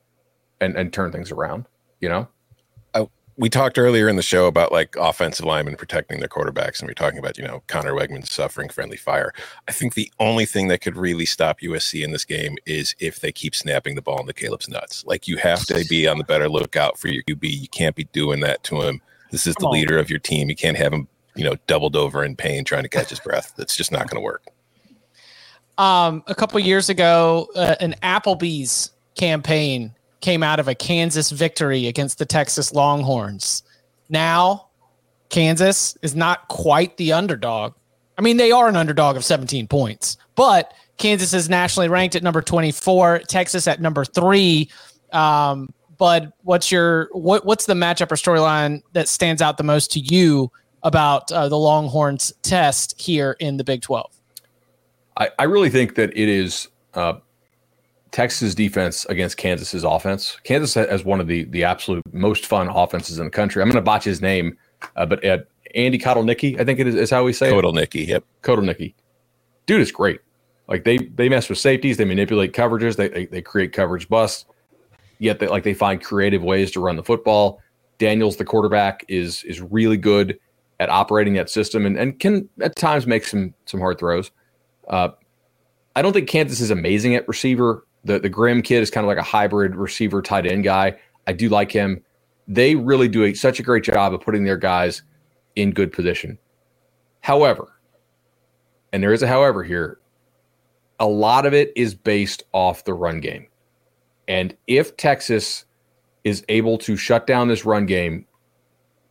and, and turn things around, you know?
We talked earlier in the show about like offensive linemen protecting their quarterbacks, and we are talking about, you know, Conner Weigman suffering friendly fire. I think the only thing that could really stop USC in this game is if they keep snapping the ball into Caleb's nuts. Like you have to be on the better lookout for your QB. You can't be doing that to him this is Come the leader of your team. You can't have him, you know, doubled over in pain trying to catch his breath. That's just not going to work.
Um, a couple years ago, uh, an Applebee's campaign came out of a Kansas victory against the Texas Longhorns. Now, Kansas is not quite the underdog. I mean, they are an underdog of 17 points, but Kansas is nationally ranked at number 24, Texas at number three. Um, but what's your what what's the matchup or storyline that stands out the most to you about uh, the Longhorns test here in the Big Twelve?
I, I really think that it is uh, Texas defense against Kansas's offense. Kansas has one of the the absolute most fun offenses in the country. I'm going to botch his name, uh, but uh, Andy Kotelnicki, I think it is, is how we say
Kotelnicki, it.
Yep, Kotelnicki. Dude is great. Like they they mess with safeties, they manipulate coverages, they they, they create coverage busts yet they like they find creative ways to run the football. Daniels, the quarterback, is is really good at operating that system and, and can at times make some some hard throws. Uh, I don't think Kansas is amazing at receiver. The the Grimm kid is kind of like a hybrid receiver tight end guy. I do like him. They really do a, such a great job of putting their guys in good position. However, and there is a however here, a lot of it is based off the run game. And if Texas is able to shut down this run game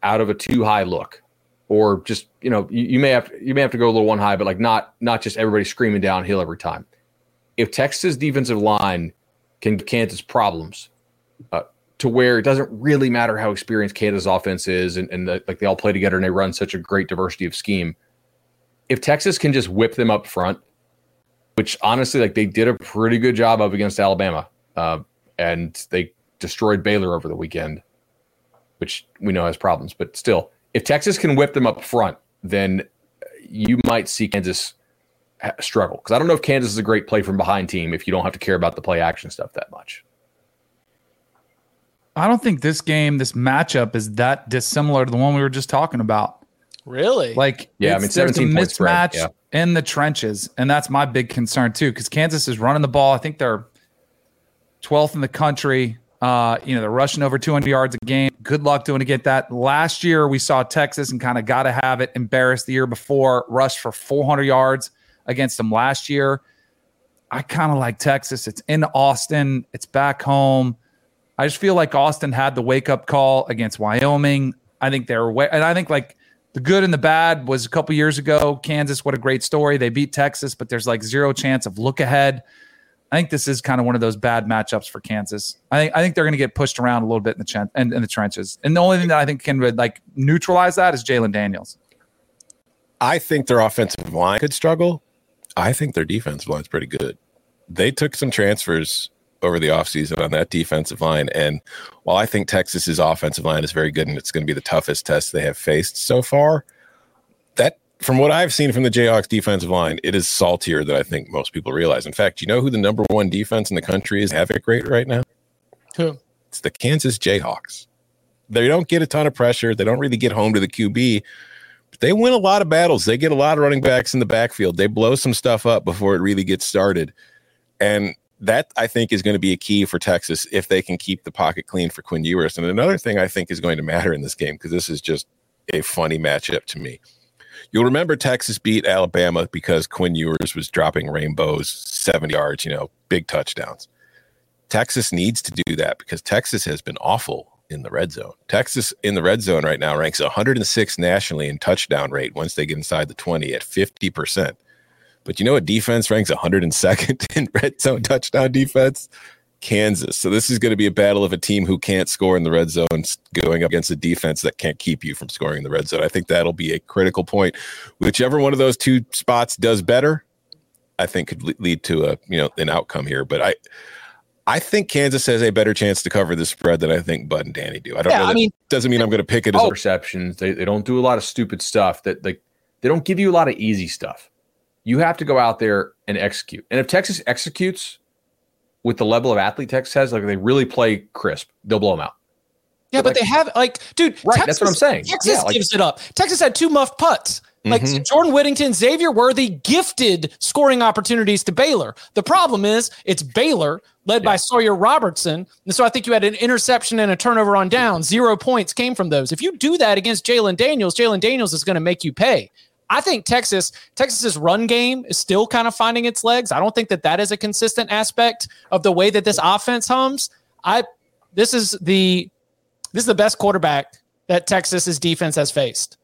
out of a too high look, or just you know you, you, may have you may have to go a little one high, but like not not just everybody screaming downhill every time. If Texas defensive line can give Kansas problems uh, to where it doesn't really matter how experienced Kansas offense is, and, and the, like they all play together and they run such a great diversity of scheme. If Texas can just whip them up front, which honestly, like they did a pretty good job of against Alabama uh, and they destroyed Baylor over the weekend, which we know has problems. But still, if Texas can whip them up front, then you might see Kansas struggle because I don't know if Kansas is a great play from behind team if you don't have to care about the play action stuff that much.
I don't think this game, this matchup is that dissimilar to the one we were just talking about.
Really?
Like,
yeah, I mean, 17
there's a mismatch
yeah.
in the trenches, and that's my big concern too. Because Kansas is running the ball. I think they're 12th in the country. Uh, you know, they're rushing over 200 yards a game. Good luck doing to get that. Last year, we saw Texas and kind of got to have it embarrassed the year before, rushed for 400 yards against them last year. I kind of like Texas. It's in Austin, it's back home. I just feel like Austin had the wake up call against Wyoming. I think they're way, and I think like the good and the bad was a couple years ago. Kansas, what a great story. They beat Texas, but there's like zero chance of look ahead. I think this is kind of one of those bad matchups for Kansas. I think I think they're going to get pushed around a little bit in the chen- in, in the trenches, and the only thing that I think can like neutralize that is Jalon Daniels.
I think their offensive line could struggle. I think their defensive line's pretty good. They took some transfers over the offseason on that defensive line. And while I think Texas's offensive line is very good and it's going to be the toughest test they have faced so far, that from what I've seen from the Jayhawks defensive line, it is saltier than I think most people realize. In fact, you know who the number one defense in the country is havoc rate right now?
Who?
It's the Kansas Jayhawks. They don't get a ton of pressure. They don't really get home to the QB. They win a lot of battles. They get a lot of running backs in the backfield. They blow some stuff up before it really gets started. And that I think is going to be a key for Texas if they can keep the pocket clean for Quinn Ewers. And another thing I think is going to matter in this game because this is just a funny matchup to me. You'll remember Texas beat Alabama because Quinn Ewers was dropping rainbows 70 yards, you know, big touchdowns. Texas needs to do that because Texas has been awful in the red zone. Texas in the red zone right now ranks 106 nationally in touchdown rate once they get inside the 20 at 50%. But you know what defense ranks 102nd in red zone touchdown defense? Kansas. So this is going to be a battle of a team who can't score in the red zone going up against a defense that can't keep you from scoring in the red zone. I think that'll be a critical point. Whichever one of those two spots does better, I think could lead to a, you know, an outcome here, but I I think Kansas has a better chance to cover the spread than I think Bud and Danny do. I don't
Yeah,
know.
I mean-
doesn't mean I'm going to pick it as
Oh,
a
receptions. They, they don't do a lot of stupid stuff that like they don't give you a lot of easy stuff. You have to go out there and execute. And if Texas executes with the level of athlete Texas has, like they really play crisp, they'll blow them out.
Yeah,
But
but they have like, dude.
Right, that's what I'm saying.
Texas
Yeah, like-
gives it up. Texas had two muffed putts. Like
Mhm.
Jordan Whittington, Xavier Worthy gifted scoring opportunities to Baylor. The problem is it's Baylor led by Sawyer Robertson. And so I think you had an interception and a turnover on down. Zero points came from those. If you do that against Jalon Daniels, Jalon Daniels is going to make you pay. I think Texas Texas's run game is still kind of finding its legs. I don't think that that is a consistent aspect of the way that this offense hums. I this is the this is the best quarterback that Texas's defense has faced.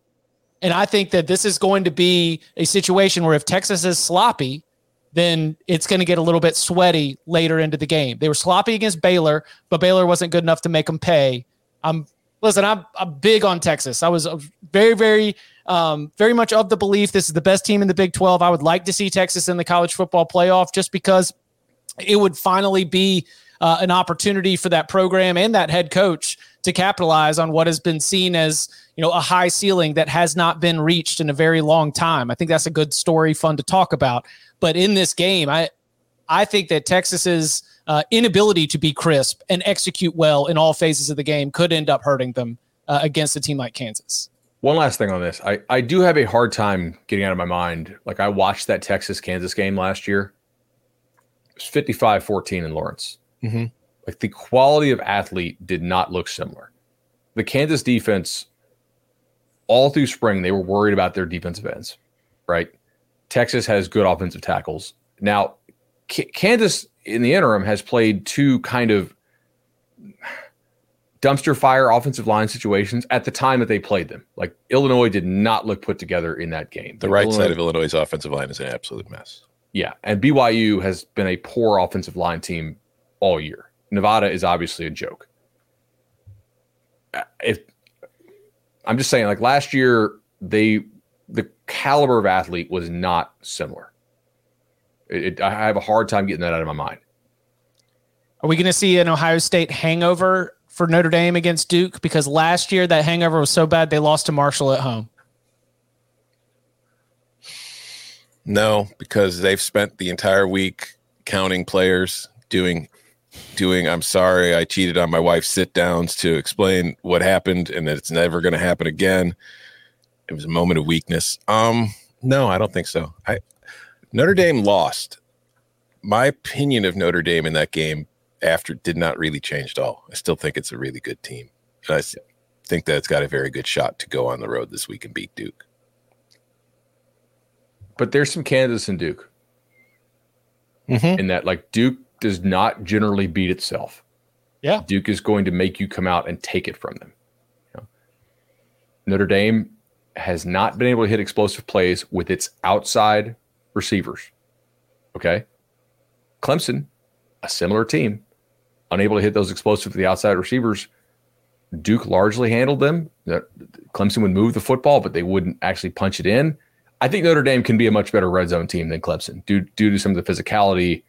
And I think that this is going to be a situation where if Texas is sloppy, then it's going to get a little bit sweaty later into the game. They were sloppy against Baylor, but Baylor wasn't good enough to make them pay. I'm listen, I'm, I'm big on Texas. I was very, very, um, very much of the belief this is the best team in the Big 12. I would like to see Texas in the college football playoff just because it would finally be uh, an opportunity for that program and that head coach to capitalize on what has been seen as you know a high ceiling that has not been reached in a very long time. I think that's a good story, fun to talk about. But in this game, I I think that Texas's uh, inability to be crisp and execute well in all phases of the game could end up hurting them uh, against a team like Kansas.
One last thing on this. I, I do have a hard time getting out of my mind. Like I watched that Texas Kansas game last year. It was 55 14 in Lawrence.
Mhm.
Like the quality of athlete did not look similar. The Kansas defense, all through spring, they were worried about their defensive ends, right? Texas has good offensive tackles. Now, K- Kansas in the interim has played two kind of dumpster fire offensive line situations at the time that they played them. Like Illinois did not look put together in that game.
the right side of Illinois' offensive line is an absolute mess.
Yeah, and BYU has been a poor offensive line team all year. Nevada is obviously a joke. Uh, If I'm just saying, like last year, they the caliber of athlete was not similar. It, it- I have a hard time getting that out of my mind.
Are we going to see an Ohio State hangover for Notre Dame against Duke? Because last year that hangover was so bad they lost to Marshall at home.
No, because they've spent the entire week counting players, doing doing I'm sorry I cheated on my wife's sit downs to explain what happened and that it's never going to happen again. It was a moment of weakness. Um no, I don't think so. I Notre Dame lost. My opinion of Notre Dame in that game after did not really change at all. I still think it's a really good team. And I think that it's got a very good shot to go on the road this week and beat Duke.
But there's some candidates in Duke.
Mm-hmm.
In that, like Duke does not generally beat itself.
Yeah.
Duke is going to make you come out and take it from them. You know? Notre Dame has not been able to hit explosive plays with its outside receivers. Okay. Clemson, a similar team, unable to hit those explosive to the outside receivers. Duke largely handled them. Clemson would move the football, but they wouldn't actually punch it in. I think Notre Dame can be a much better red zone team than Clemson due, due to some of the physicality,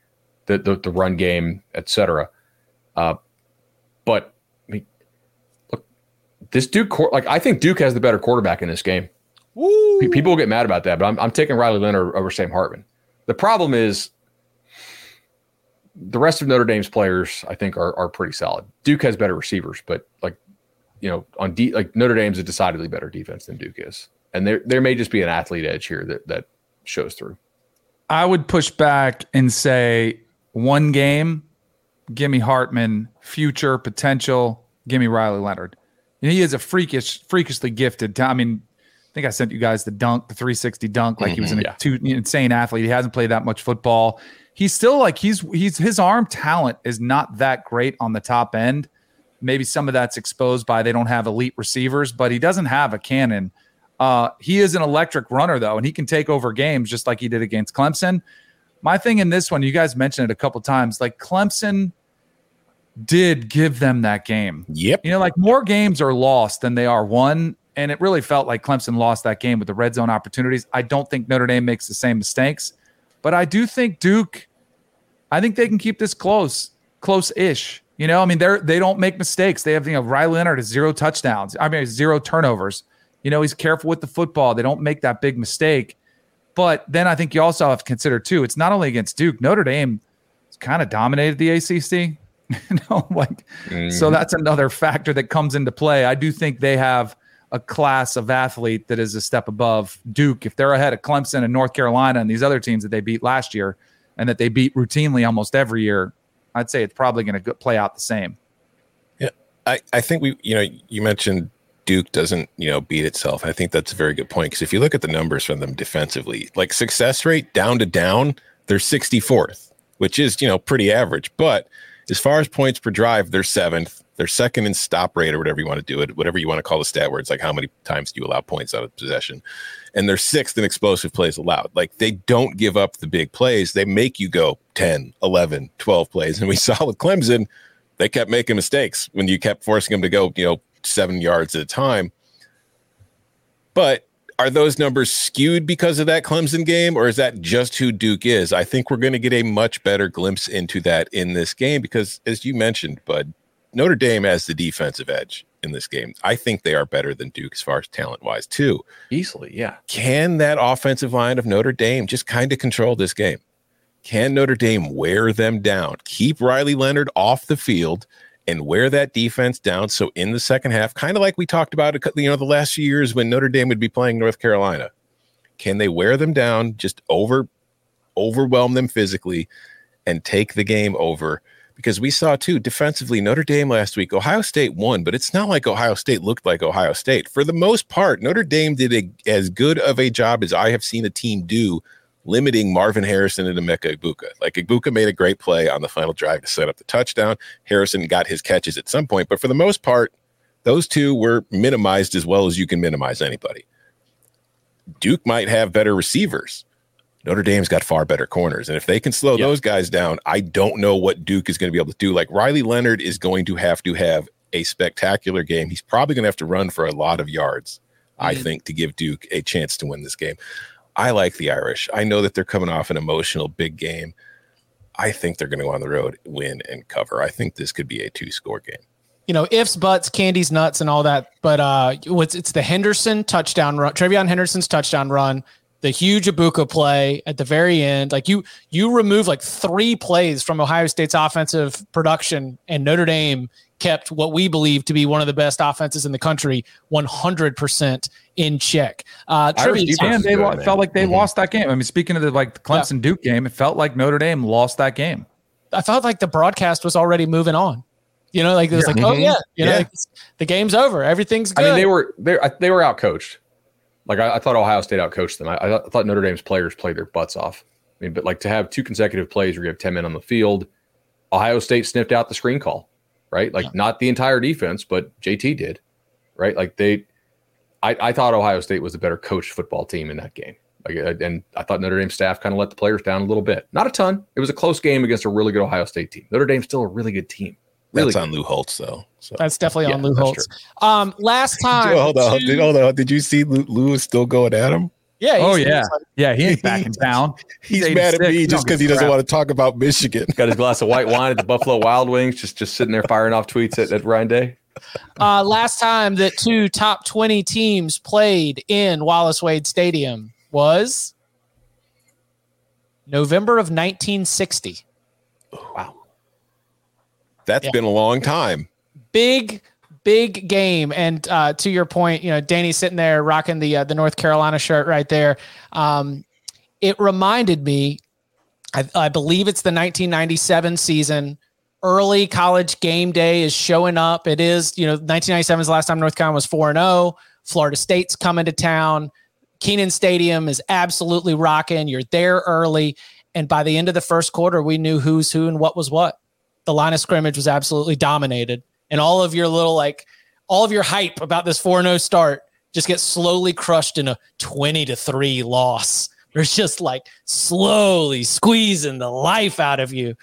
the, the, the run game, etc. Uh, but I mean, look, this Duke, like I think Duke has the better quarterback in this game.
Woo.
People will get mad about that, but I'm, I'm taking Riley Leonard over Sam Hartman. The problem is the rest of Notre Dame's players, I think, are are pretty solid. Duke has better receivers, but like you know, on D like Notre Dame's a decidedly better defense than Duke is, and there there may just be an athlete edge here that that shows through.
I would push back and say one game, give me Hartman, future potential, give me Riley Leonard. Know, he is a freakish, freakishly gifted. I mean, I think I sent you guys the dunk, the 360 dunk, like mm-hmm, he was an
yeah.
too, insane athlete. He hasn't played that much football. He's still like he's he's his arm talent is not that great on the top end. Maybe some of that's exposed by they don't have elite receivers, but he doesn't have a cannon. Uh, he is an electric runner though, and he can take over games just like he did against Clemson. My thing in this one, you guys mentioned it a couple times, like Clemson did give them that game.
Yep.
You know, like more games are lost than they are won. And it really felt like Clemson lost that game with the red zone opportunities. I don't think Notre Dame makes the same mistakes, but I do think Duke, I think they can keep this close, close ish. You know, I mean, they're they don't make mistakes. They have, you know, Riley Leonard has zero touchdowns. I mean, zero turnovers. You know, he's careful with the football. They don't make that big mistake. But then I think you also have to consider too, it's not only against Duke, Notre Dame kind of dominated the ACC. you know, like mm-hmm. so that's another factor that comes into play. I do think they have a class of athlete that is a step above Duke. If they're ahead of Clemson and North Carolina and these other teams that they beat last year and that they beat routinely almost every year, I'd say it's probably going to play out the same.
Yeah, I, I think we, you know, you mentioned Duke doesn't, you know, beat itself. I think that's a very good point because if you look at the numbers from them defensively, like success rate down to down, they're 64th, which is, you know, pretty average. But as far as points per drive, they're seventh. They're second in stop rate or whatever you want to do it, whatever you want to call the stat where it's like how many times do you allow points out of possession. And they're sixth in explosive plays allowed. Like they don't give up the big plays. They make you go 10, 11, 12 plays. And we saw with Clemson, they kept making mistakes when you kept forcing them to go, you know, seven yards at a time. But are those numbers skewed because of that Clemson game, or is that just who Duke is? I think we're going to get a much better glimpse into that in this game because, as you mentioned, Bud, Notre Dame has the defensive edge in this game. I think they are better than Duke as far as talent wise, too.
Easily, yeah.
Can that offensive line of Notre Dame just kind of control this game? Can Notre Dame wear them down? Keep Riley Leonard off the field and wear that defense down. So in the second half, kind of like we talked about, you know, the last few years when Notre Dame would be playing North Carolina, can they wear them down, just over, overwhelm them physically, and take the game over? Because we saw too defensively Notre Dame last week. Ohio State won, but it's not like Ohio State looked like Ohio State. For the most part, Notre Dame did a, as good of a job as I have seen a team do limiting Marvin Harrison and Emeka Egbuka. Like Egbuka made a great play on the final drive to set up the touchdown. Harrison got his catches at some point, but for the most part, those two were minimized as well as you can minimize anybody. Duke might have better receivers. Notre Dame's got far better corners. And if they can slow those guys down, I don't know what Duke is going to be able to do. Like Riley Leonard is going to have to have a spectacular game. He's probably going to have to run for a lot of yards, mm-hmm. I think, to give Duke a chance to win this game. I like the Irish. I know that they're coming off an emotional big game. I think they're going to go on the road, win, and cover. I think this could be a two score game.
You know, ifs, buts, candies, nuts, and all that. But uh, it's, it's the Henderson touchdown run, TreVeyon Henderson's touchdown run, the huge Egbuka play at the very end. Like you, you remove like three plays from Ohio State's offensive production, and Notre Dame kept what we believe to be one of the best offenses in the country 100% in check. Uh, trivia
and they good, felt like they mm-hmm. lost that game. I mean, speaking of the like Clemson Duke game, it felt like Notre Dame lost that game.
I felt like the broadcast was already moving on. You know, like it was yeah. like, oh, mm-hmm. oh yeah, you know, yeah. Like, the game's over, everything's good.
I mean, they were they they were out coached. Like I, I, thought Ohio State outcoached them. I, I, thought Notre Dame's players played their butts off. I mean, but like to have two consecutive plays where you have 10 men on the field, Ohio State sniffed out the screen call, right? Like yeah. not the entire defense, but JT did, right? Like they, I, I thought Ohio State was a better coached football team in that game. Like, and I thought Notre Dame staff kind of let the players down a little bit. Not a ton. It was a close game against a really good Ohio State team. Notre Dame's still a really good team. Really
that's on Lou Holtz, though.
So that's definitely yeah, on Lou Holtz. Um, last time,
hold on, did, hold on. Did you see Lou, Lou is still going at him?
Yeah.
Oh yeah. Like, yeah. He ain't backing down.
He's, he's mad at me just because he doesn't want to talk about Michigan.
Got his glass of white wine at the Buffalo Wild Wings, just just sitting there firing off tweets at, at Ryan Day.
Uh, last time that two top twenty teams played in Wallace Wade Stadium was November of 1960.
Wow. That's yeah. been a long time.
Big, big game. And uh, to your point, you know, Danny's sitting there rocking the uh, the North Carolina shirt right there. Um, it reminded me, I, I believe it's the 1997 season. Early college game day is showing up. It is, you know, 1997 is the last time North Carolina was 4 0. Florida State's coming to town. Kenan Stadium is absolutely rocking. You're there early. And by the end of the first quarter, we knew who's who and what was what the line of scrimmage was absolutely dominated. And all of your little like all of your hype about this 4-0 start just gets slowly crushed in a 20 to 3 loss. There's just like slowly squeezing the life out of you.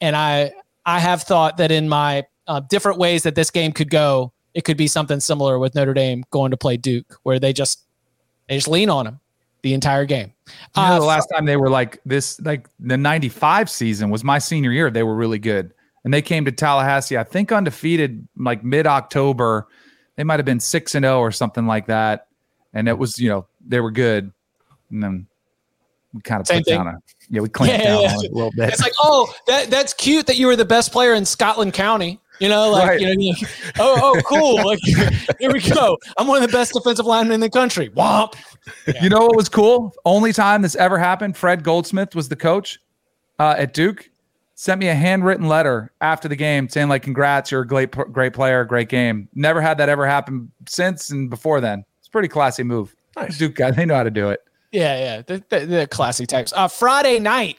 And I I have thought that in my uh, different ways that this game could go, it could be something similar with Notre Dame going to play Duke, where they just they just lean on them the entire game.
You know, uh, the last time they were like this, like the '95 season was my senior year. They were really good and they came to Tallahassee, I think undefeated, like mid October. They might have been six and zero oh or something like that, and it was you know they were good, and then we kind of Same put thing. down a yeah we clamped yeah, down yeah, yeah. a little bit.
It's like oh that that's cute that you were the best player in Scotland County. You know, like right. you know, oh, oh, cool. Like here we go. I'm one of the best defensive linemen in the country. Womp.
Yeah. You know what was cool? Only time this ever happened. Fred Goldsmith was the coach uh, at Duke sent me a handwritten letter after the game saying like congrats you're a great great player great game. Never had that ever happen since and before then. It's a pretty classy move. Nice. Duke guy they know how to do it.
Yeah yeah. The, the, the classy types. Uh friday night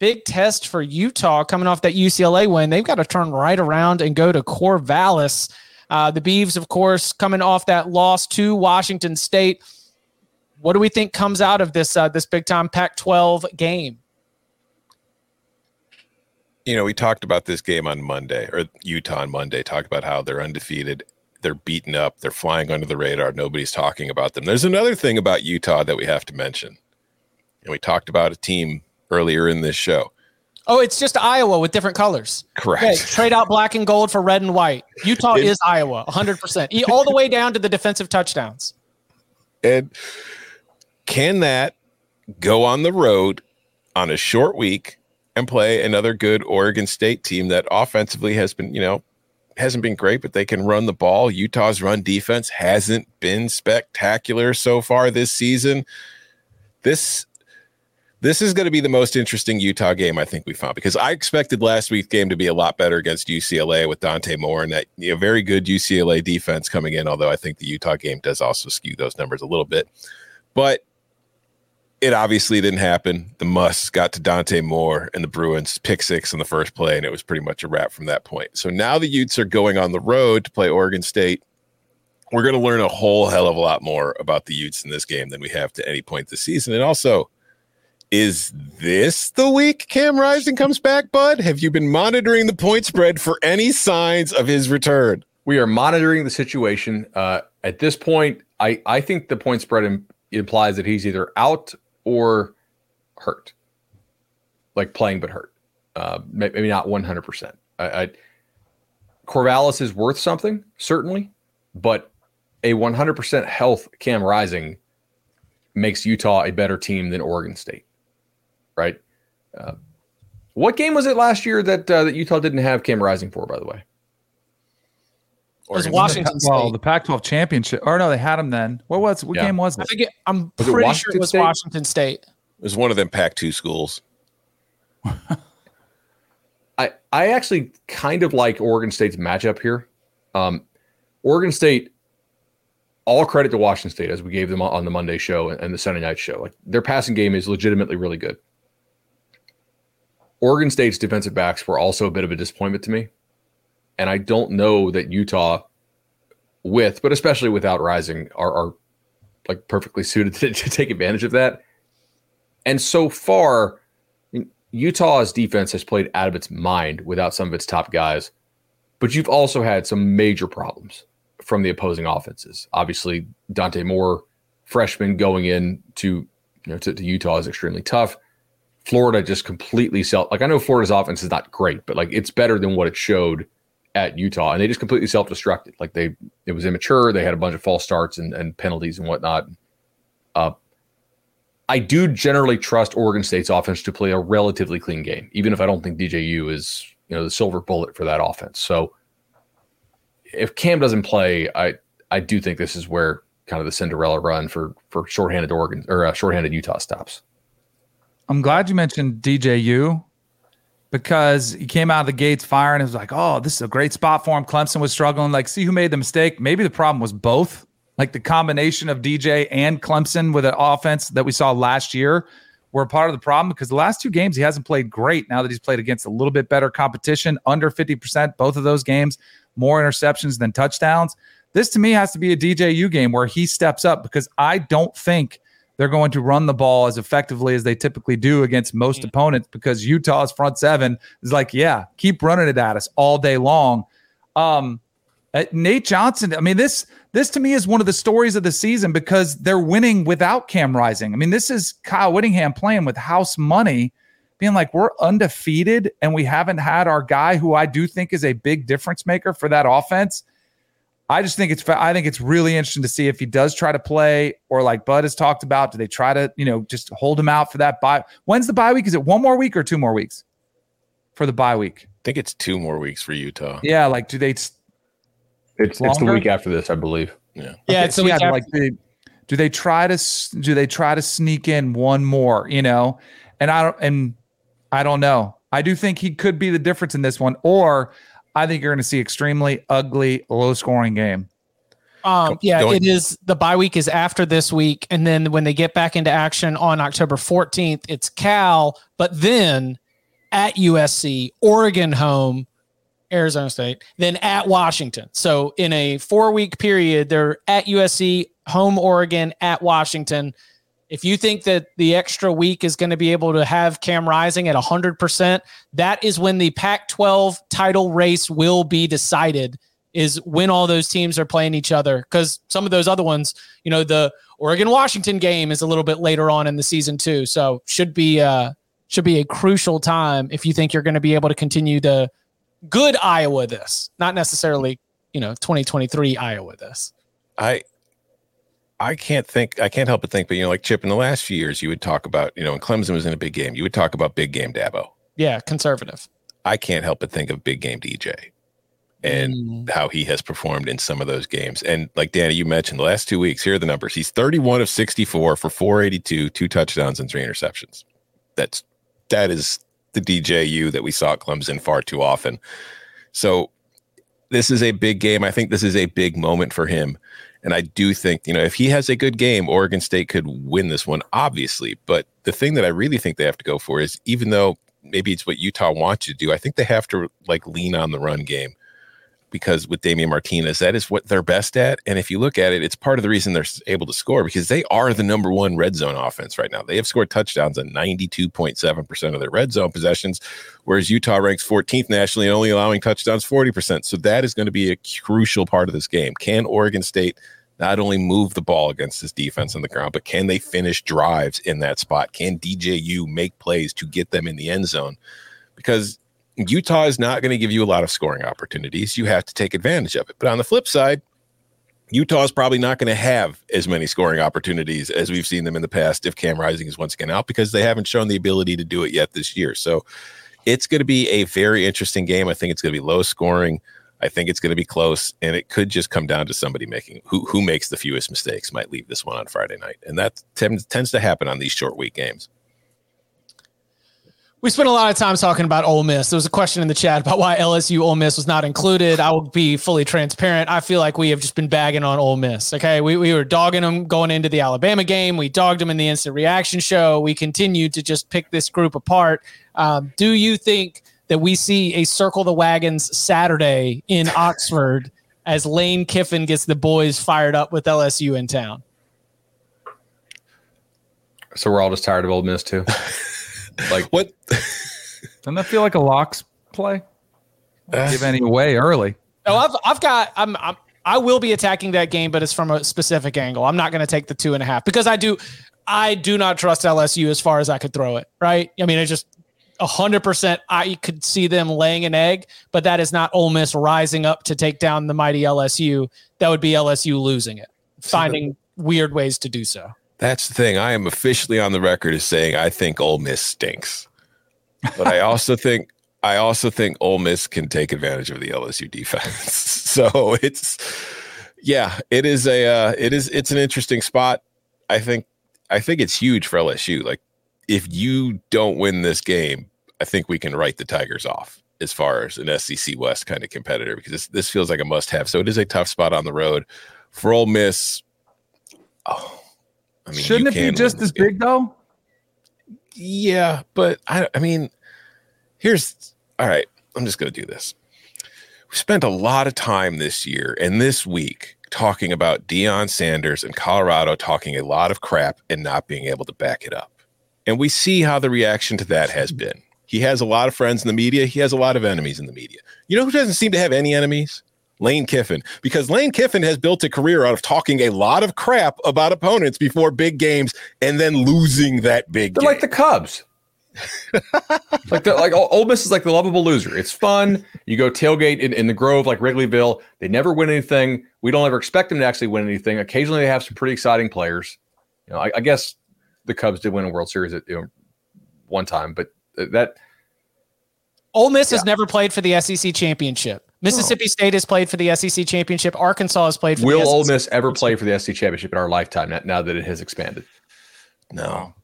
big test for utah coming off that ucla win. They've got to turn right around and go to corvallis. Uh, the Beavs of course coming off that loss to washington state. What do we think comes out of this uh, this big time pac 12 game
you know, we talked about this game on Monday, or Utah on Monday, talked about how they're undefeated. They're beaten up. They're flying under the radar. Nobody's talking about them. There's another thing about Utah that we have to mention. And we talked about a team earlier in this show.
Oh, it's just Iowa with different colors.
Correct. Okay,
trade out black and gold for red and white. Utah is Iowa, 100%. All the way down to the defensive touchdowns.
And can that go on the road on a short week and play another good Oregon State team that offensively has been, you know, hasn't been great, but they can run the ball. Utah's run defense hasn't been spectacular so far this season. This this is going to be the most interesting Utah game I think we found because I expected last week's game to be a lot better against UCLA with Dante Moore and that you know very good UCLA defense coming in. Although I think the Utah game does also skew those numbers a little bit, but it obviously didn't happen. The Musts got to Dante Moore and the Bruins pick six in the first play, and it was pretty much a wrap from that point. So now the Utes are going on the road to play Oregon State. We're going to learn a whole hell of a lot more about the Utes in this game than we have to any point this season. And also, is this the week Cam Rising comes back, bud? Have you been monitoring the point spread for any signs of his return?
We are monitoring the situation. Uh, at this point, I, I think the point spread implies that he's either out or hurt, like playing but hurt. Uh, maybe not 100%. I, I, Corvallis is worth something, certainly, but a 100% health Cam Rising makes Utah a better team than Oregon State, right? Uh, what game was it last year that uh, that Utah didn't have Cam Rising for? By the way,
It was
Oregon
Washington State.
Well, the Pac-12 championship, or no, they had them then. What was what
Yeah.
game was
I
it?
think it, I'm
Was it
pretty sure it was
State?
Washington State.
It was one of them Pac-2 schools.
I I actually kind of like Oregon State's matchup here. Um, Oregon State, all credit to Washington State as we gave them on the Monday show and the Sunday night show. Like their passing game is legitimately really good. Oregon State's defensive backs were also a bit of a disappointment to me, and I don't know that Utah, with but especially without Rising, are, are like perfectly suited to, to take advantage of that. And so far, Utah's defense has played out of its mind without some of its top guys, but you've also had some major problems from the opposing offenses. Obviously, Dante Moore, freshman going in to you know to, to Utah is extremely tough. Florida just completely self like I know Florida's offense is not great, but like it's better than what it showed at Utah, and they just completely self destructed. Like they it was immature. They had a bunch of false starts and, and penalties and whatnot. Uh, I do generally trust Oregon State's offense to play a relatively clean game, even if I don't think DJU is you know the silver bullet for that offense. So if Cam doesn't play, I I do think this is where kind of the Cinderella run for for shorthanded Oregon or uh, shorthanded Utah stops.
I'm glad you mentioned DJU because he came out of the gates firing. It was like, oh, this is a great spot for him. Clemson was struggling. Like, see who made the mistake. Maybe the problem was both. Like the combination of DJ and Clemson with an offense that we saw last year were part of the problem because the last two games he hasn't played great. Now that he's played against a little bit better competition, under 50%, both of those games, more interceptions than touchdowns. This to me has to be a DJU game where he steps up because I don't think they're going to run the ball as effectively as they typically do against most opponents because Utah's front seven is like, yeah, keep running it at us all day long. Um, uh, Nate Johnson, I mean, this this to me is one of the stories of the season because they're winning without Cam Rising. I mean, this is Kyle Whittingham playing with house money, being like, we're undefeated and we haven't had our guy who I do think is a big difference maker for that offense. I just think it's I think it's really interesting to see if he does try to play or like Bud has talked about. Do they try to you know just hold him out for that bye? When's the bye week? Is it one more week or two more weeks for the bye week?
I think it's two more weeks for Utah.
Yeah, like do they?
It's it's the week after this, I believe.
Yeah.
Yeah,
Okay,
it's
so
the week
yeah,
after-
like they, do they try to do they try to sneak in one more? You know, and I don't and I don't know. I do think he could be the difference in this one, or I think you're going to see extremely ugly, low scoring game.
Um, yeah,
going-
it is. The bye week is after this week, and then when they get back into action on October 14th, it's Cal, but then at USC, Oregon home, Arizona State, then at Washington. So in a four week period, they're at USC, home Oregon, at Washington. If you think that the extra week is going to be able to have Cam Rising at 100%, that is when the Pac 12 title race will be decided is when all those teams are playing each other. Because some of those other ones, you know, the Oregon Washington game is a little bit later on in the season too. So should be uh should be a crucial time if you think you're going to be able to continue the good Iowa this, not necessarily you know 2023 Iowa this.
I I can't think I can't help but think, but you know, like Chip in the last few years, you would talk about, you know, when Clemson was in a big game, you would talk about big game Dabo.
Yeah, conservative.
I can't help but think of big game DJ and
Mm.
how he has performed in some of those games. And like Danny, you mentioned the last two weeks, here are the numbers. He's 31 of 64 for 482, two touchdowns and three interceptions. That's that is the DJU that we saw at Clemson far too often. So this is a big game. I think this is a big moment for him. And I do think, you know, if he has a good game, Oregon State could win this one, obviously. But the thing that I really think they have to go for is even though maybe it's what Utah wants you to do, I think they have to like lean on the run game because with Damion Martinez, that is what they're best at. And if you look at it, it's part of the reason they're able to score because they are the number one red zone offense right now. They have scored touchdowns on 92.7% of their red zone possessions, whereas Utah ranks 14th nationally and only allowing touchdowns 40%. So that is going to be a crucial part of this game. Can Oregon State not only move the ball against this defense on the ground, but can they finish drives in that spot? Can DJU make plays to get them in the end zone? Because Utah is not going to give you a lot of scoring opportunities. You have to take advantage of it. But on the flip side, Utah is probably not going to have as many scoring opportunities as we've seen them in the past if Cam Rising is once again out because they haven't shown the ability to do it yet this year. So it's going to be a very interesting game. I think it's going to be low scoring. I think it's going to be close, and it could just come down to somebody making who who makes the fewest mistakes might leave this one on Friday night, and that tends tends to happen on these short week games.
We spent a lot of time talking about Ole Miss. There was a question in the chat about why LSU Ole Miss was not included. I will be fully transparent. I feel like we have just been bagging on Ole Miss. Okay. We, we were dogging them going into the Alabama game. We dogged them in the instant reaction show. We continued to just pick this group apart. Um, do you think that we see a circle the wagons Saturday in Oxford as Lane Kiffin gets the boys fired up with LSU in town?
So we're all just tired of Ole Miss too.
like what?
Doesn't that feel like a locks play? Uh, Give any away early.
No, I've I've got I'm, I'm I will be attacking that game, but it's from a specific angle. I'm not going to take the two and a half because I do I do not trust LSU as far as I could throw it. Right? I mean, it's just hundred percent. I could see them laying an egg, but that is not Ole Miss rising up to take down the mighty LSU. That would be LSU losing it, finding weird ways to do so.
That's the thing. I am officially on the record as saying I think Ole Miss stinks, but I also think I also think Ole Miss can take advantage of the LSU defense. so it's yeah, it is a uh, it is it's an interesting spot. I think I think it's huge for LSU. Like if you don't win this game, I think we can write the Tigers off as far as an SEC West kind of competitor because this, this feels like a must have. So it is a tough spot on the road for Ole Miss. Oh,
I mean, shouldn't it be just as game. big though?
Yeah, but I, I mean, here's all right. I'm just going to do this. We spent a lot of time this year and this week talking about Deion Sanders and Colorado talking a lot of crap and not being able to back it up. And we see how the reaction to that has been. He has a lot of friends in the media. He has a lot of enemies in the media. You know who doesn't seem to have any enemies? Lane Kiffin, because Lane Kiffin has built a career out of talking a lot of crap about opponents before big games and then losing that big
They're
game.
like the Cubs. like the like Ole Miss is like the lovable loser. It's fun. You go tailgate in, in the Grove like Wrigleyville. They never win anything. We don't ever expect them to actually win anything. Occasionally they have some pretty exciting players. You know, I, I guess the Cubs did win a World Series at you know, one time, but uh, that
Ole Miss yeah. has never played for the SEC championship. Mississippi State has played for the SEC championship. Arkansas has played for
Will
the
Ole Miss ever play for the SEC championship in our lifetime now that it has expanded?
No.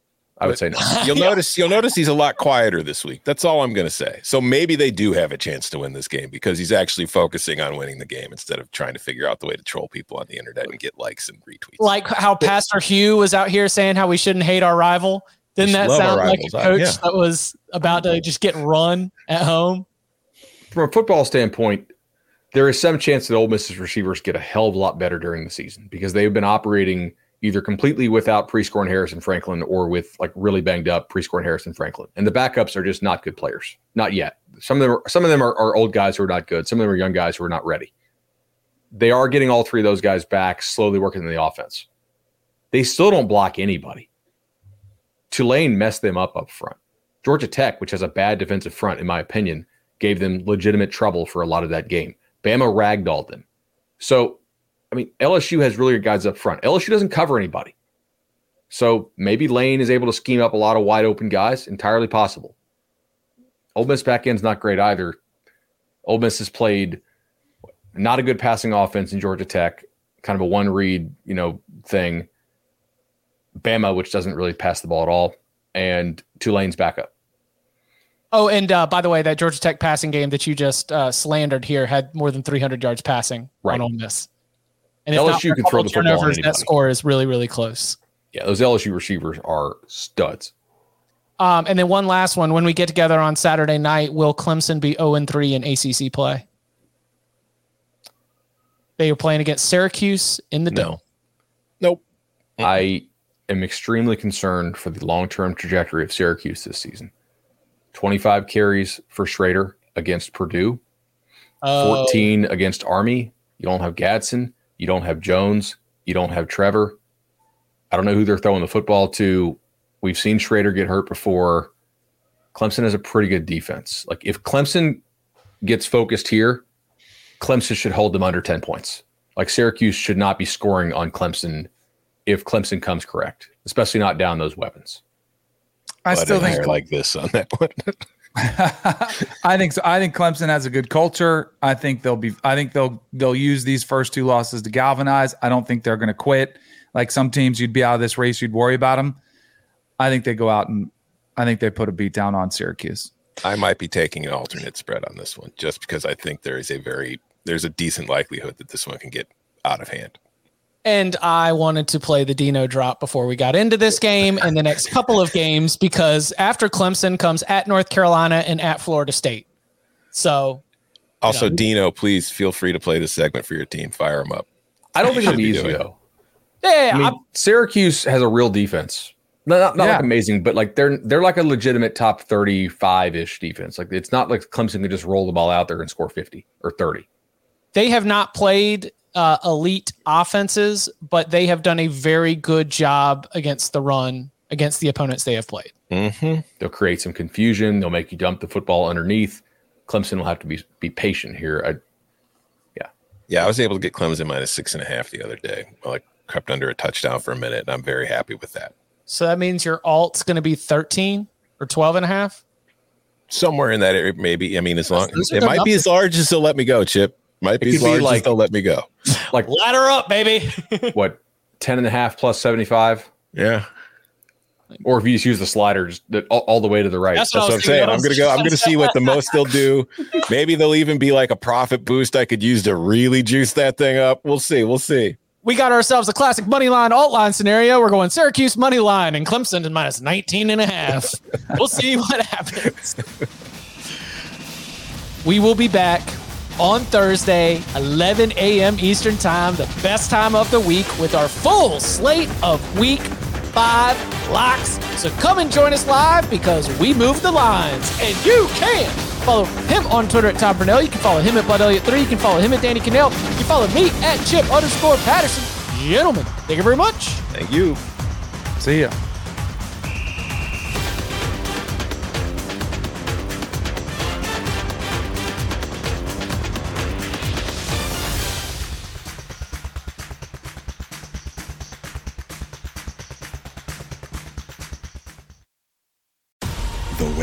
I would say no.
You'll notice you'll notice he's a lot quieter this week. That's all I'm going to say. So maybe they do have a chance to win this game because he's actually focusing on winning the game instead of trying to figure out the way to troll people on the internet and get likes and retweets.
Like how Pastor Hugh was out here saying how we shouldn't hate our rival. Didn't that sound like a coach yeah. that was about to just get run at home?
From a football standpoint, there is some chance that Ole Miss's receivers get a hell of a lot better during the season because they've been operating either completely without Prieskorn and Harrison Franklin or with like really banged up Prieskorn and Harrison Franklin. And the backups are just not good players. Not yet. Some of them are, some of them are, are old guys who are not good. Some of them are young guys who are not ready. They are getting all three of those guys back, slowly working in the offense. They still don't block anybody. Tulane messed them up up front. Georgia Tech, which has a bad defensive front, in my opinion, gave them legitimate trouble for a lot of that game. Bama ragdolled them. So, I mean, LSU has really good guys up front. LSU doesn't cover anybody. So maybe Lane is able to scheme up a lot of wide open guys. Entirely possible. Ole Miss back end's not great either. Ole Miss has played not a good passing offense in Georgia Tech, kind of a one read, you know, thing. Bama, which doesn't really pass the ball at all, and Tulane's backup.
Oh, and uh, by the way, that Georgia Tech passing game that you just uh, slandered here had more than 300 yards passing right. on Ole Miss.
And LSU can throw the turnovers,
that score is really, really close.
Yeah, those LSU receivers are studs.
Um, and then one last one. When we get together on Saturday night, will Clemson be 0 3 in ACC play? They are playing against Syracuse in the
no.
dome.
Nope.
I am extremely concerned for the long term trajectory of Syracuse this season. 25 carries for Shrader against Purdue, oh. 14 against Army. You don't have Gadsden. You don't have Jones. You don't have Trebor. I don't know who they're throwing the football to. We've seen Shrader get hurt before. Clemson has a pretty good defense. Like if Clemson gets focused here, Clemson should hold them under 10 points. Like Syracuse should not be scoring on Clemson if Clemson comes correct, especially not down those weapons.
I still think
like this on that one.
I think so. I think Clemson has a good culture. I think they'll be. I think they'll they'll use these first two losses to galvanize. I don't think they're going to quit. Like some teams, you'd be out of this race, you'd worry about them. I think they go out and I think they put a beat down on Syracuse.
I might be taking an alternate spread on this one just because I think there is a very there's a decent likelihood that this one can get out of hand.
And I wanted to play the Dino drop before we got into this game and the next couple of games because after Clemson comes at North Carolina and at Florida State. So
Also,
Yeah.
Dino, please feel free to play this segment for your team. Fire them up.
I don't think it'll be
Should be
easy though.
yeah,
I mean,
I'm-
Syracuse has a real defense. Not, not, not
Yeah.
like amazing, but like they're they're like a legitimate top thirty-five ish defense. Like it's not like Clemson can just roll the ball out there and score fifty or thirty.
they have not played uh, elite offenses, but they have done a very good job against the run against the opponents they have played.
Mm-hmm.
They'll create some confusion. They'll make you dump the football underneath. Clemson will have to be be patient here. I,
Yeah, yeah. I was able to get Clemson minus six and a half the other day. I like crept under a touchdown for a minute, and I'm very happy with that.
So that means your alt's going to be 13 or 12 and a half.
Somewhere in that area, maybe. I mean, as long
those are
it
good
might be as large as they'll let me go. Chip might be
It
as
could be like-
they'll let me go.
like
Ladder up, baby.
what 10 and a half plus 75
Yeah,
or if you just use the slider just the, all, all the way to the right
That's
that's what I'm saying. I'm gonna go. I'm gonna see what the most they'll do. Maybe they'll even be like a profit boost I could use to really juice that thing up. We'll see. We'll see.
we got ourselves a classic money line alt line scenario. We're going Syracuse money line and Clemson to minus 19 and a half. we'll see what happens. We will be back on Thursday, 11 a.m. Eastern Time, the best time of the week, with our full slate of week five locks. So come and join us live because we move the lines and you can follow him on Twitter at Tom Fornelli. You can follow him at Bud Elliott3. You can follow him at Danny Kanell. You can follow me at Chip underscore Patterson. Gentlemen, thank you very much.
Thank you.
See ya.